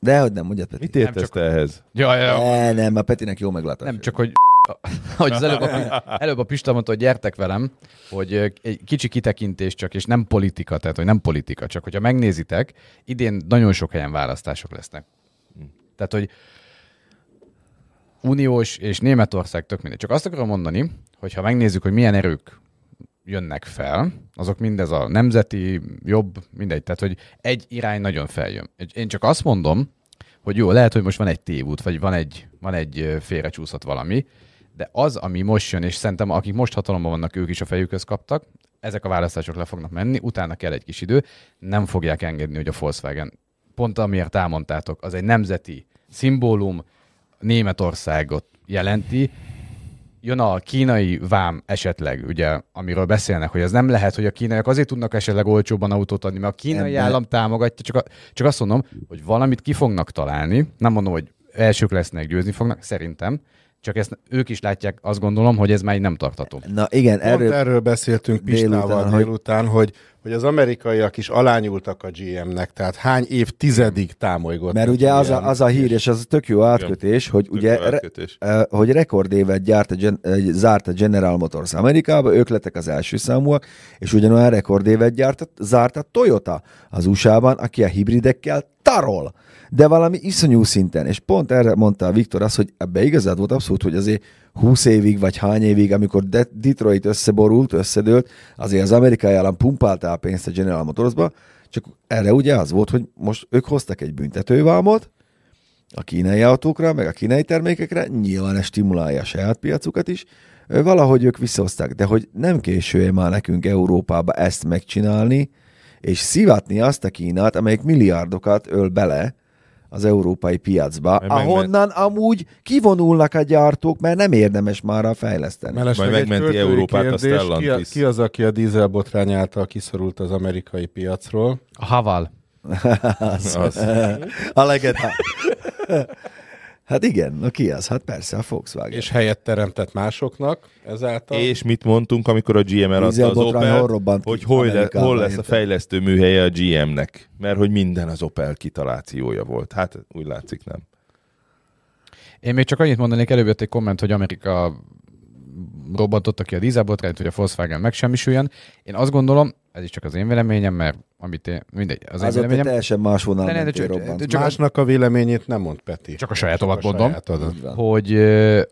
Dehogy nem, ugye Peti? Mit értesz csak- te ehhez? Ja, ja. Ne, nem, a Petinek jó meglátás. Nem, csak hogy, hogy az előbb a, előbb a Pista mondta, hogy gyertek velem, hogy egy kicsi kitekintés csak, és nem politika, tehát hogy nem politika, csak hogyha megnézitek, idén nagyon sok helyen választások lesznek. Tehát, hogy Uniós és Németország tök mindegy. Csak azt akarom mondani, hogy ha megnézzük, hogy milyen erők jönnek fel, azok mindez a nemzeti, jobb, mindegy. Tehát, hogy egy irány nagyon feljön. Én csak azt mondom, hogy jó, lehet, hogy most van egy tévút, vagy van egy, van egy félrecsúszott valami, de az, ami most jön, és szerintem akik most hatalomban vannak, ők is a fejükhöz kaptak, ezek a választások le fognak menni, utána kell egy kis idő, nem fogják engedni, hogy a Volkswagen, pont amiért elmondtátok, az egy nemzeti szimbólum, Németországot jelenti, jön a kínai vám esetleg, ugye, amiről beszélnek, hogy ez nem lehet, hogy a kínaiak azért tudnak esetleg olcsóban autót adni, mert a kínai Ebben- állam támogatja, csak, a, csak azt mondom, hogy valamit ki fognak találni, nem mondom, hogy elsők lesznek, győzni fognak, szerintem, csak ezt ők is látják, azt gondolom, hogy ez már így nem tartható. Na igen, Erről, erről... Pont erről beszéltünk Délután, Pistával hogy- délután, hogy hogy az amerikaiak is alányultak a GM-nek, tehát hány évtizedig támolygott Mert ugye az a, az a hír, és az tök jó átkötés, hogy Tök ugye átkötés. Re, hogy rekordévet gyárt a gen, zárt a General Motors Amerikába, ők lettek az első számúak, és ugyanolyan rekordévet gyárt, zárt a Toyota az USA-ban, aki a hibridekkel tarol. De valami iszonyú szinten, és pont erre mondta a Viktor azt, hogy ebbe igazad volt abszolút, hogy azért 20 évig vagy hány évig, amikor De- Detroit összeborult, összedőlt, azért az amerikai állam pumpálta a pénzt a General Motorsba, csak erre ugye az volt, hogy most ők hoztak egy büntetővámot, a kínai autókra, meg a kínai termékekre, nyilván ez stimulálja a saját piacukat is, valahogy ők visszahozták, de hogy nem késő már nekünk Európába ezt megcsinálni, és szivatni azt a Kínát, amelyik milliárdokat öl bele az európai piacba, Mert meg- ahonnan amúgy kivonulnak a gyártók, mert nem érdemes már fejleszteni. Mellesleg Majd megmenti Európát a kérdés, ki, a, Stellantis. ki az, aki a dízelbotrány által kiszorult az amerikai piacról? A Haval. az, Az. a legenda. hát igen, na ki az? Hát persze, a Volkswagen. És helyet teremtett másoknak ezáltal. És mit mondtunk, amikor a GM eladta az Opel, hogy hol, le, hol lesz a fejlesztő műhelye a GM-nek? Mert hogy minden az Opel kitalációja volt. Hát úgy látszik nem. Én még csak annyit mondanék, előbb jött egy komment, hogy Amerika robbantotta ki a dízelbotrányt, hogy a Volkswagen megsemmisüljön. Én azt gondolom, ez is csak az én véleményem, mert amit én, mindegy, az én az egy véleményem, teljesen más vonal De de csak- Csak Másnak a véleményét nem mond Peti. Csak a sajátomat mondom. hogy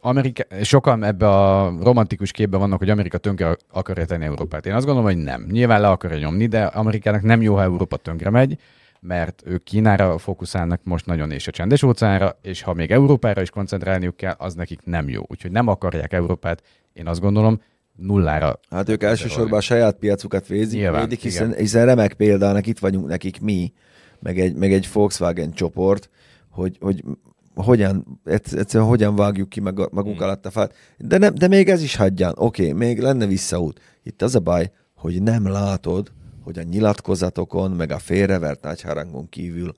Amerika, sokan ebbe a romantikus képben vannak, hogy Amerika tönkre akarja tenni Európát. Én azt gondolom, hogy nem. Nyilván le akarja nyomni, de Amerikának nem jó, ha Európa tönkre megy, mert ők Kínára fókuszálnak most nagyon és a csendes óceánra, és ha még Európára is koncentrálniuk kell, az nekik nem jó. Úgyhogy nem akarják Európát, én azt gondolom, nullára. Hát ők elsősorban a saját piacukat vézik, Nyilván, védik, hiszen, igen. hiszen remek példának itt vagyunk nekik mi, meg egy, meg egy Volkswagen csoport, hogy, hogy hogyan, egyszer- egyszerűen hogyan vágjuk ki mag, magunk Hmm. alatt a fát. De, nem, de még ez is hagyján. Oké, okay, még lenne visszaút. Itt az a baj, hogy nem látod, hogy a nyilatkozatokon, meg a félrevert nagyharangon kívül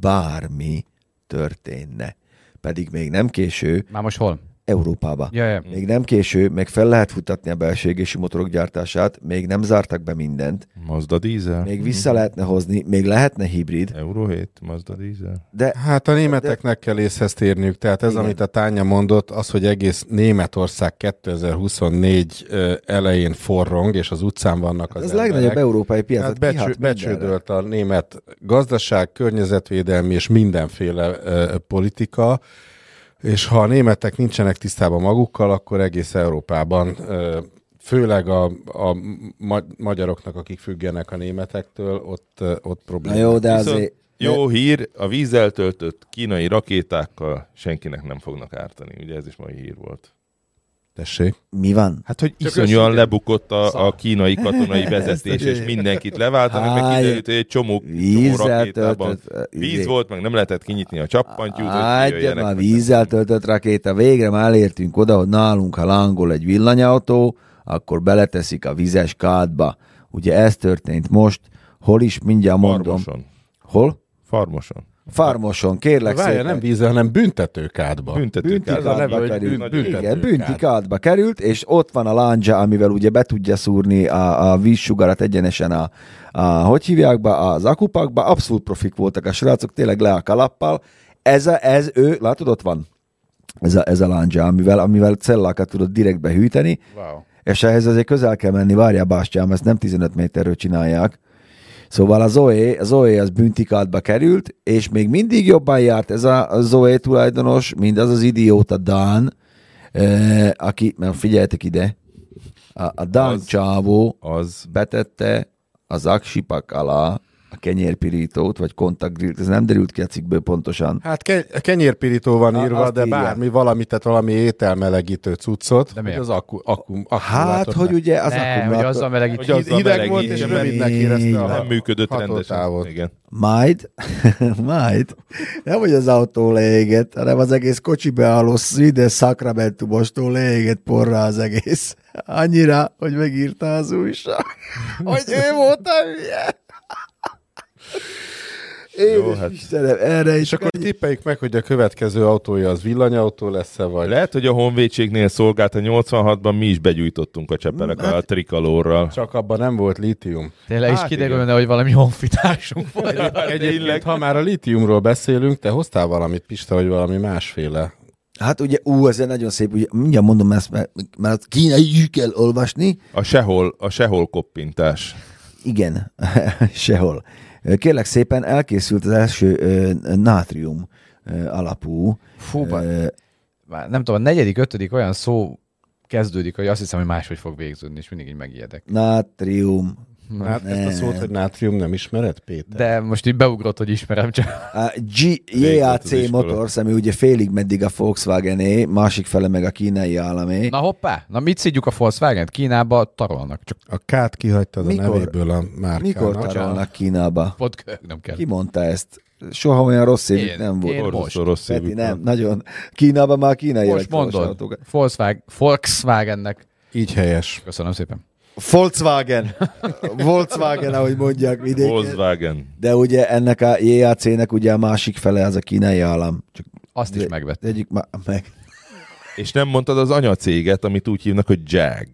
bármi történne. Pedig még nem késő Már most hol? Európába. Ja, ja. Még nem késő, meg fel lehet futatni a belső égési motorok gyártását, még nem zártak be mindent, Mazda dízel. még vissza lehetne hozni, még lehetne hibrid, Euro 7, Mazda dízel. de Hát a németeknek kell észhez térniük, tehát ez, Igen. amit a Tánya mondott, az, hogy egész Németország 2024 ö, elején forrong, és az utcán vannak az ez a emberek. legnagyobb európai piac. Tehát becső, becsődölt a német gazdaság, környezetvédelmi és mindenféle ö, politika, és ha a németek nincsenek tisztában magukkal, akkor egész Európában, főleg a, a ma- magyaroknak, akik függenek a németektől, ott, ott Na probléma. jó, de Viszont azért... Jó hír, a vízzel töltött kínai rakétákkal senkinek nem fognak ártani. Ugye ez is mai hír volt. Tessék. Mi van? Hát, hogy Csak iszonyúan lebukott a, a kínai katonai vezetés, és mindenkit leváltanak, meg kiderült, hogy egy csomó, csomó rakétában töltött... víz volt, meg nem lehetett kinyitni a csappantyút, hogy már vízzel töltött rakéta, végre már elértünk oda, hogy nálunk, ha lángol egy villanyautó, akkor beleteszik a vizes kádba. Ugye ez történt most, hol is, mindjárt mondom. Farmoson. Hol? Farmoson. Farmoson, kérlek Várja, szépen. nem vízzel, hanem büntetőkádba. Büntetők. Ez a neve, hogy került. bün- büntetőkád. Igen, büntikádba került, és ott van a láncsa, amivel ugye be tudja szúrni a, a vízsugarat egyenesen a, a, hogy hívják be, az akupakba. Abszolút profik voltak a srácok, tényleg le a kalappal. Ez, a, ez ő, látod, ott van ez a, ez a láncsa, amivel, amivel cellákat tudod direkt behűteni, Wow. és ehhez azért közel kell menni, várjál bástyám, ezt nem 15 méterről csinálják. Szóval a Zoe, a Zoe az büntikádba került, és még mindig jobban járt ez a Zoe tulajdonos, mint az az idióta Dan, aki, mert figyeljetek ide, a, a Dan Az- csávó Az betette az aksipak alá a kenyérpirítót, vagy kontaktgrillt, ez nem derült ki a cikkből pontosan. Hát ke- kenyérpirító van A- írva, de írják. bármi, valami, tehát valami ételmelegítő cuccot, De hogy miért? az akku, akku, Hát, hogy ugye az Ne, hogy akkumulátor... azzal melegít. Hogy azzal hideg volt, és rövidnek érezte a nem működött rendesen. hatótávot. Igen. Majd, majd, nem hogy az autó leégett, hanem az egész kocsi beálló ide Sacramento-mostól leégett porra az egész. Annyira, hogy megírta az újság, hogy ő volt a hülye. Jó, hát- Istenem, erre És is akkor tippeljük meg, hogy a következő autója az villanyautó lesz-e, vagy... Lehet, hogy a honvédségnél szolgált a 86-ban mi is begyújtottunk a csepelek Hát- a trikalórral. Csak abban nem volt lítium. Tényleg is Hát kiderülne, hogy valami honfitársunk volt. Egyébként, ha már a lítiumról beszélünk, te hoztál valamit, Pista, hogy valami másféle. Hát ugye, ú, ez egy nagyon szép, ugye, mindjárt mondom ezt, mert, mert kínai is kell olvasni. A sehol, a sehol koppintás. Igen, sehol. Kérlek szépen, elkészült az első nátrium alapú. Fú, bár- ö, már nem tudom, a negyedik, ötödik olyan szó kezdődik, hogy azt hiszem, hogy máshogy fog végződni, és mindig így megijedek. nátrium. Hát ezt a szót, hogy nátrium nem ismered, Péter? De most így beugrott, hogy ismerem csak. A G- JAC. Motors, ami ugye félig meddig a Volkswagené, másik fele meg a kínai államé. Na hoppá, na mit szidjuk a Volkswagen-t? Kínába tarolnak, csak A K-t kihagytad Mikor- a nevéből a márkának. Mikor tarolnak Kínába? pont nem kell. Ki mondta ezt? Soha olyan rossz évük Én- nem volt. én most. rossz Peti, évük nem, nagyon. Kínában már kínai Most mondod. Volkswagen, Volkswagennek. Így helyes. Köszönöm szépen. Volkswagen. Volkswagen, ahogy mondják vidéken. Volkswagen. De ugye ennek a JAC-nek ugye a másik fele az a kínai állam. Csak Azt is megvett. Egyik ma- meg. És nem mondtad az anyacéget, amit úgy hívnak, hogy Jag.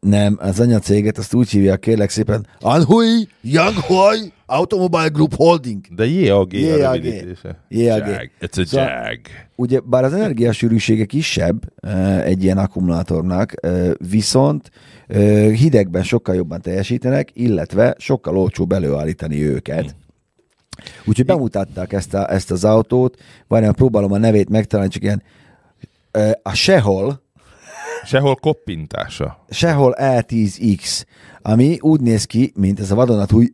Nem, az anyacéget azt úgy hívják, kérlek szépen, Anhui Yanghui Automobile Group Holding. De JAG a JAG. rövidítése. JAG. Jag. It's a Szóval- Jag. Ugye, bár az energiasűrűsége kisebb eh, egy ilyen akkumulátornak, eh, viszont eh, hidegben sokkal jobban teljesítenek, illetve sokkal olcsóbb előállítani őket. Úgyhogy bemutatták ezt, a, ezt az autót, várjál, próbálom a nevét megtalálni, csak ilyen a Sehol, Sehol koppintása. Sehol E10X, ami úgy néz ki, mint ez a vadonatúj!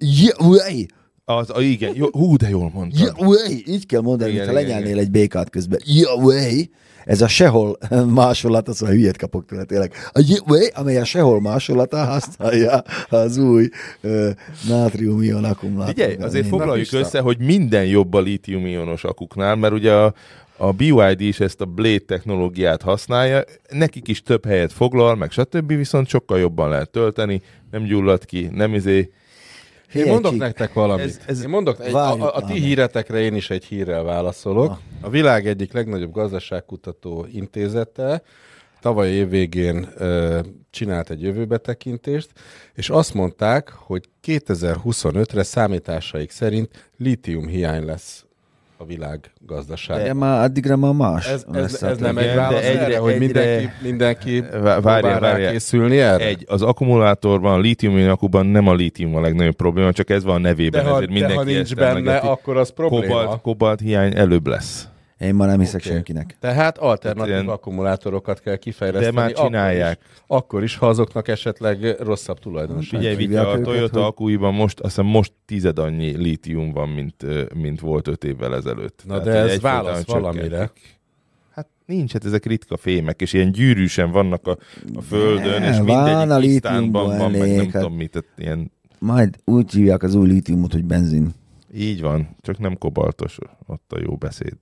Az, a, igen, jó, hú, de jól mondtad. Yahweh! Így kell mondani, Igen, mintha lenyelnél egy békát közben. Yahweh! Ez a sehol másolat, az a hülyét kapok tőle tényleg. A Yahweh, amely a sehol másolata használja az új uh, nátrium-ion akkumulátort. Figyelj, azért foglaljuk Pista. össze, hogy minden jobb a lítium-ionos akuknál, mert ugye a, a BYD is ezt a Blade technológiát használja, nekik is több helyet foglal, meg stb., viszont sokkal jobban lehet tölteni, nem gyullad ki, nem izé. Én mondok Csík, nektek valamit. Ez- ez- Én mondok, egy, a, a, a ti híretekre én is egy hírrel válaszolok. A világ egyik legnagyobb gazdaságkutató intézete tavaly év végén ö, csinált egy jövőbetekintést, és azt mondták, hogy 2025-re számításaik szerint lítium hiány lesz a világ gazdaságban. De már addigra már más. Ez, ez, ez nem többi. egy válasz egyre- erre, hogy egyre- mindenki, mindenki rá várjál. készülni erre? Egy, az akkumulátorban, a lítium akuban nem a lítium a legnagyobb probléma, csak ez van a nevében, de ha, ezért de ha mindenki nincs ezt benne, emlegeti. akkor az probléma. Kobalt, kobalt hiány előbb lesz. Én már nem hiszek Oké. senkinek. Tehát alternatív Hát ilyen- akkumulátorokat kell kifejleszteni. De már csinálják. Akkor is, akkor is, ha azoknak esetleg rosszabb tulajdonosság. Figyelj, Vitya, a Toyota hogy- akúiban most, azt hiszem most tized annyi lítium van, mint, mint volt öt évvel ezelőtt. Na Tehát, de ez válasz csökkentik. valamire. Hát nincs, hát ezek ritka fémek, és ilyen gyűrűsen vannak a, a földön, Ne, és a mindegyik lítiumból tisztánban van, meg nem hát- tudom mit, tehát ilyen, Majd úgy hívják az új lítiumot, hogy benzin. így van, csak nem kobaltos ott a jó beszéd.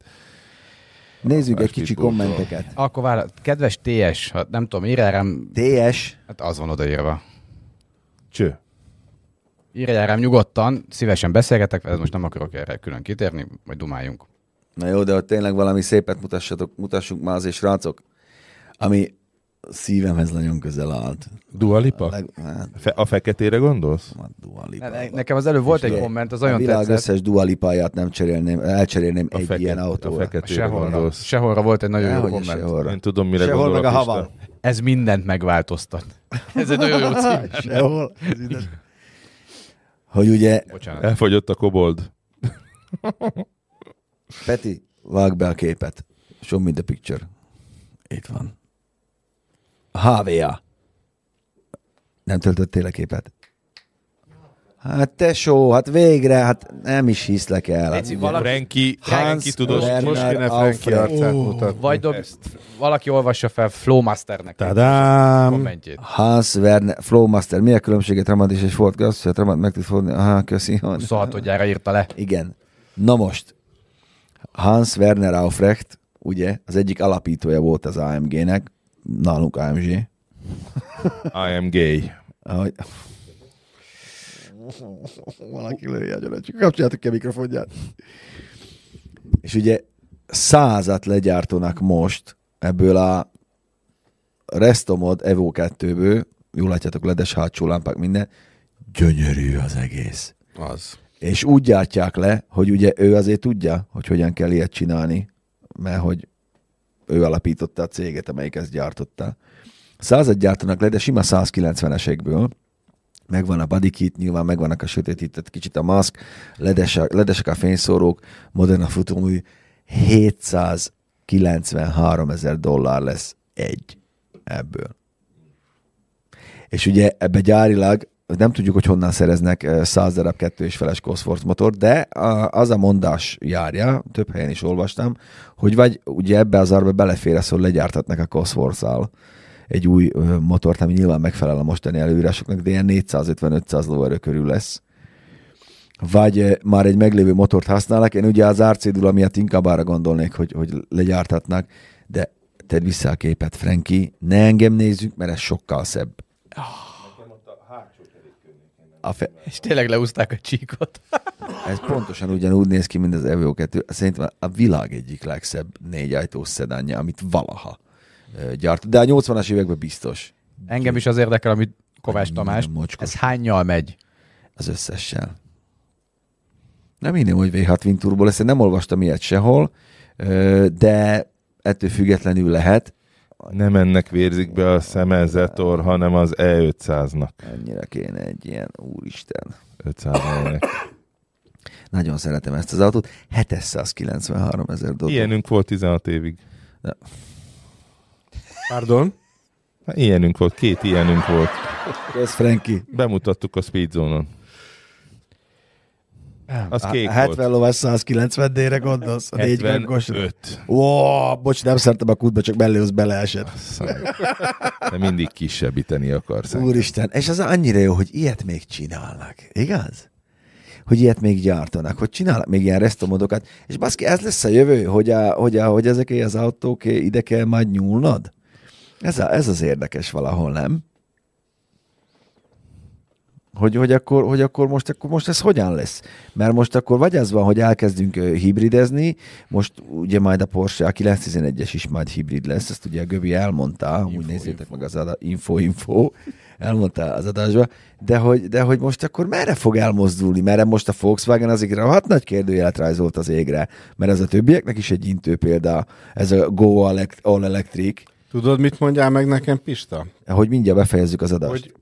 Nézzük egy kicsi kommenteket. Akkor vár, kedves TS, ha nem tudom, írjál rám, TS, hát az van odaírva. Cső. Írjál rám nyugodtan, szívesen beszélgetek, ez most nem akarok erre külön kitérni, majd dumáljunk. Na jó, de hogy tényleg valami szépet mutassatok, mutassunk már azért, srácok, ami szívemhez nagyon közel állt. Dua Lipa? Leg, hát, Fe, a feketére gondolsz? hát Dua Lipa. Ne- Nekem az előbb volt egy komment, az a olyan világ tetszett. összes Dua Lipáját nem cserélném, elcserélném A, egy feket, ilyen a autóra. feketére Sehol, gondolsz. sehol volt egy nagyon jó Dehogy is komment. sehol. Én tudom, mire Sehol meg a a havan. Ez mindent megváltoztat. Ez egy nagyon jó cím. Sehol. Hogy ugye, Bocsánat. Elfogyott a kobold. Peti, vág be a képet. Show me the picture. Itt van. HVA. Nem töltöttél a képet? Hát tesó, hát végre, hát nem is hiszlek el. Hát, Léci, ugye- valaki- Franki, Hans Franki tudod, Most kéne Alfred. arcát mutatni. Vagy dob, valaki olvassa fel Flowmasternek. Tadám! kommentjét. Hans Werner, Flowmaster, mi a különbség egy Trabant és egy Ford Gas? A Trabant meg tud fordni. Aha, köszi. 26 írta le. Igen. Na most, Hans Werner Aufrecht, ugye, az egyik alapítója volt az AMG-nek, nálunk AMG. I am gay. Ahogy... Valaki lője a gyerek. Kapcsoljátok ki a mikrofonját. És ugye százat legyártanak most ebből a Restomod Evo 2-ből, jól látjátok, ledes hátsó lámpák, minden, gyönyörű az egész. Az. És úgy gyártják le, hogy ugye ő azért tudja, hogy hogyan kell ilyet csinálni, mert hogy ő alapította a céget, amelyik ezt gyártotta. Százat gyártanak le, de sima 190-esekből. Megvan a body kit, nyilván megvannak a sötétített kicsit a maszk, ledesek, ledesek a fényszórók, modern a futómű, 793 ezer dollár lesz egy ebből. És ugye ebbe gyárilag nem tudjuk, hogy honnan szereznek eh, 100 darab kettő és feles Cosworth motor, de az a mondás járja, több helyen is olvastam, hogy vagy ugye ebbe az arba belefér az, hogy legyártatnak a cosworth egy új motort, ami nyilván megfelel a mostani előírásoknak, de ilyen 450-500 lóerő körül lesz. Vagy eh, már egy meglévő motort használnak. Én ugye az árcédula miatt inkább arra gondolnék, hogy, hogy legyártatnak, de tedd vissza a képet, Franki, ne engem nézzük, mert ez sokkal szebb. A fe- És tényleg leúzták a csíkot. ez pontosan ugyanúgy néz ki, mint az Evo 2. Szerintem a világ egyik legszebb négyajtós szedánja, amit valaha gyárt. De a 80-as években biztos. Engem is az érdekel, amit Kovács Tamás. Ez hánynyal megy? Az összessel. Nem hinném, hogy V6 Twin Turbo lesz, én nem olvastam ilyet sehol, de ettől függetlenül lehet. Nem ennek vérzik be a szemezetor, hanem az E500-nak. Ennyire kéne egy ilyen, úristen. 500 nek Nagyon szeretem ezt az autót. 793 ezer dollár. Ilyenünk volt 16 évig. Pardon? Hát ilyenünk volt, két ilyenünk volt. Ez Franki. Bemutattuk a Speedzone-on. Az A kék 70 volt. lovas 190 D-re gondolsz? A négy gaggos? 75. Ó, bocs, nem szertem a kútba, csak az beleesett. De mindig kisebbíteni akarsz. Úristen, és az annyira jó, hogy ilyet még csinálnak, igaz? Hogy ilyet még gyártanak, hogy csinálnak még ilyen resztomodokat, és baszki, ez lesz a jövő, hogy, a, hogy, a, hogy ezek az autók ide kell majd nyúlnod? Ez, a, ez az érdekes valahol, nem? Hogy, hogy, akkor, hogy akkor, most, akkor most ez hogyan lesz? Mert most akkor vagy az van, hogy elkezdünk hibridezni, most ugye majd a Porsche, a 911-es is majd hibrid lesz, ezt ugye a Göbi elmondta, úgy nézzétek meg az ada, info, info, elmondta az adásba, de hogy, de hogy most akkor merre fog elmozdulni? Merre most a Volkswagen azért rohadt nagy kérdőjelet rajzolt az égre, mert ez a többieknek is egy intő példa, ez a Go All Electric, Tudod, mit mondjál meg nekem, Pista? hogy mindjárt befejezzük az adást. Hogy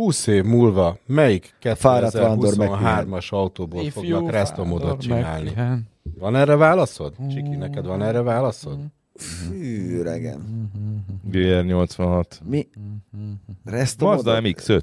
20 év múlva melyik Fáradt vándor 2023-as autóból Ifjú fognak restomodot csinálni? megpihen. Van erre válaszod? Csiki, neked van erre válaszod? Fű, regen. GR86. Mi? Mazda Restomodot? MX-5.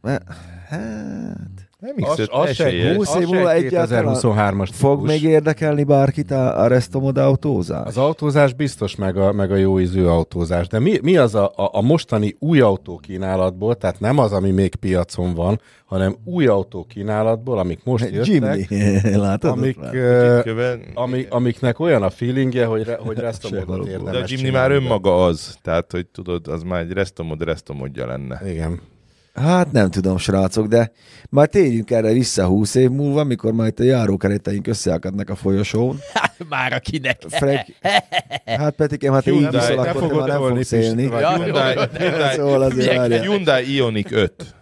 Me- Hát... MX-5 Az se esélyes. 20 év az múlva se egyáltalán 2023-as Fog típus. még érdekelni bárkit a, a Restomod autózás? Az autózás biztos meg a, meg a jó ízű autózás, de mi, mi az a, a, a mostani új autókínálatból, tehát nem az, ami még piacon van, hanem új autókínálatból, amik most jöttek, Jimny, látod? amik, ott már? ö, Köven... ami, amiknek olyan a feelingje, hogy, re, hogy restomodot érdemes De a Jimny már önmaga az. Tehát, hogy tudod, az már egy restomod, restomodja lenne. Igen. Hát nem tudom, srácok, de már térjünk erre vissza 20 év múlva, mikor majd a járókereteink összeakadnak a folyosón. Már akinek. Frank... Hát Petikem, hát én Hyundai, viszol, te akkor te már nem fogsz élni. Hyundai, Hyundai, Szóval. Hyundai Ioniq 5.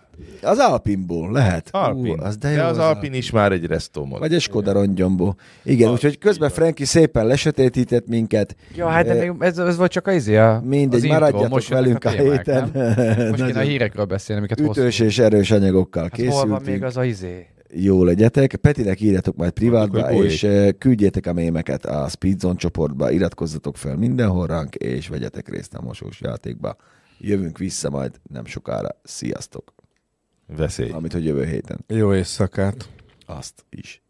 Az Alpinból lehet. Alpin. Ú, az de de, jó az az Alpin is már egy restomod. Vagy egy Skoda rongyombo. Igen, úgyhogy közben Franki szépen lesötétített minket. Ja, hát de még ez, ez volt csak a izé a Mindegy, az maradjatok Most velünk a, témák, héten. nem? Most kéne a hírekről beszélni, amiket Ütős hoztunk. és erős anyagokkal Hát hol van készültünk. még az a izé? Jó legyetek. Petinek írjatok majd privátba, és eh, küldjétek a mémeket a Speedzone csoportba, iratkozzatok fel mindenhol ránk, és vegyetek részt a mosós játékba. Jövünk vissza majd nem sokára. Sziasztok! Veszély. Amit hogy jövő héten. Jó éjszakát. Azt is.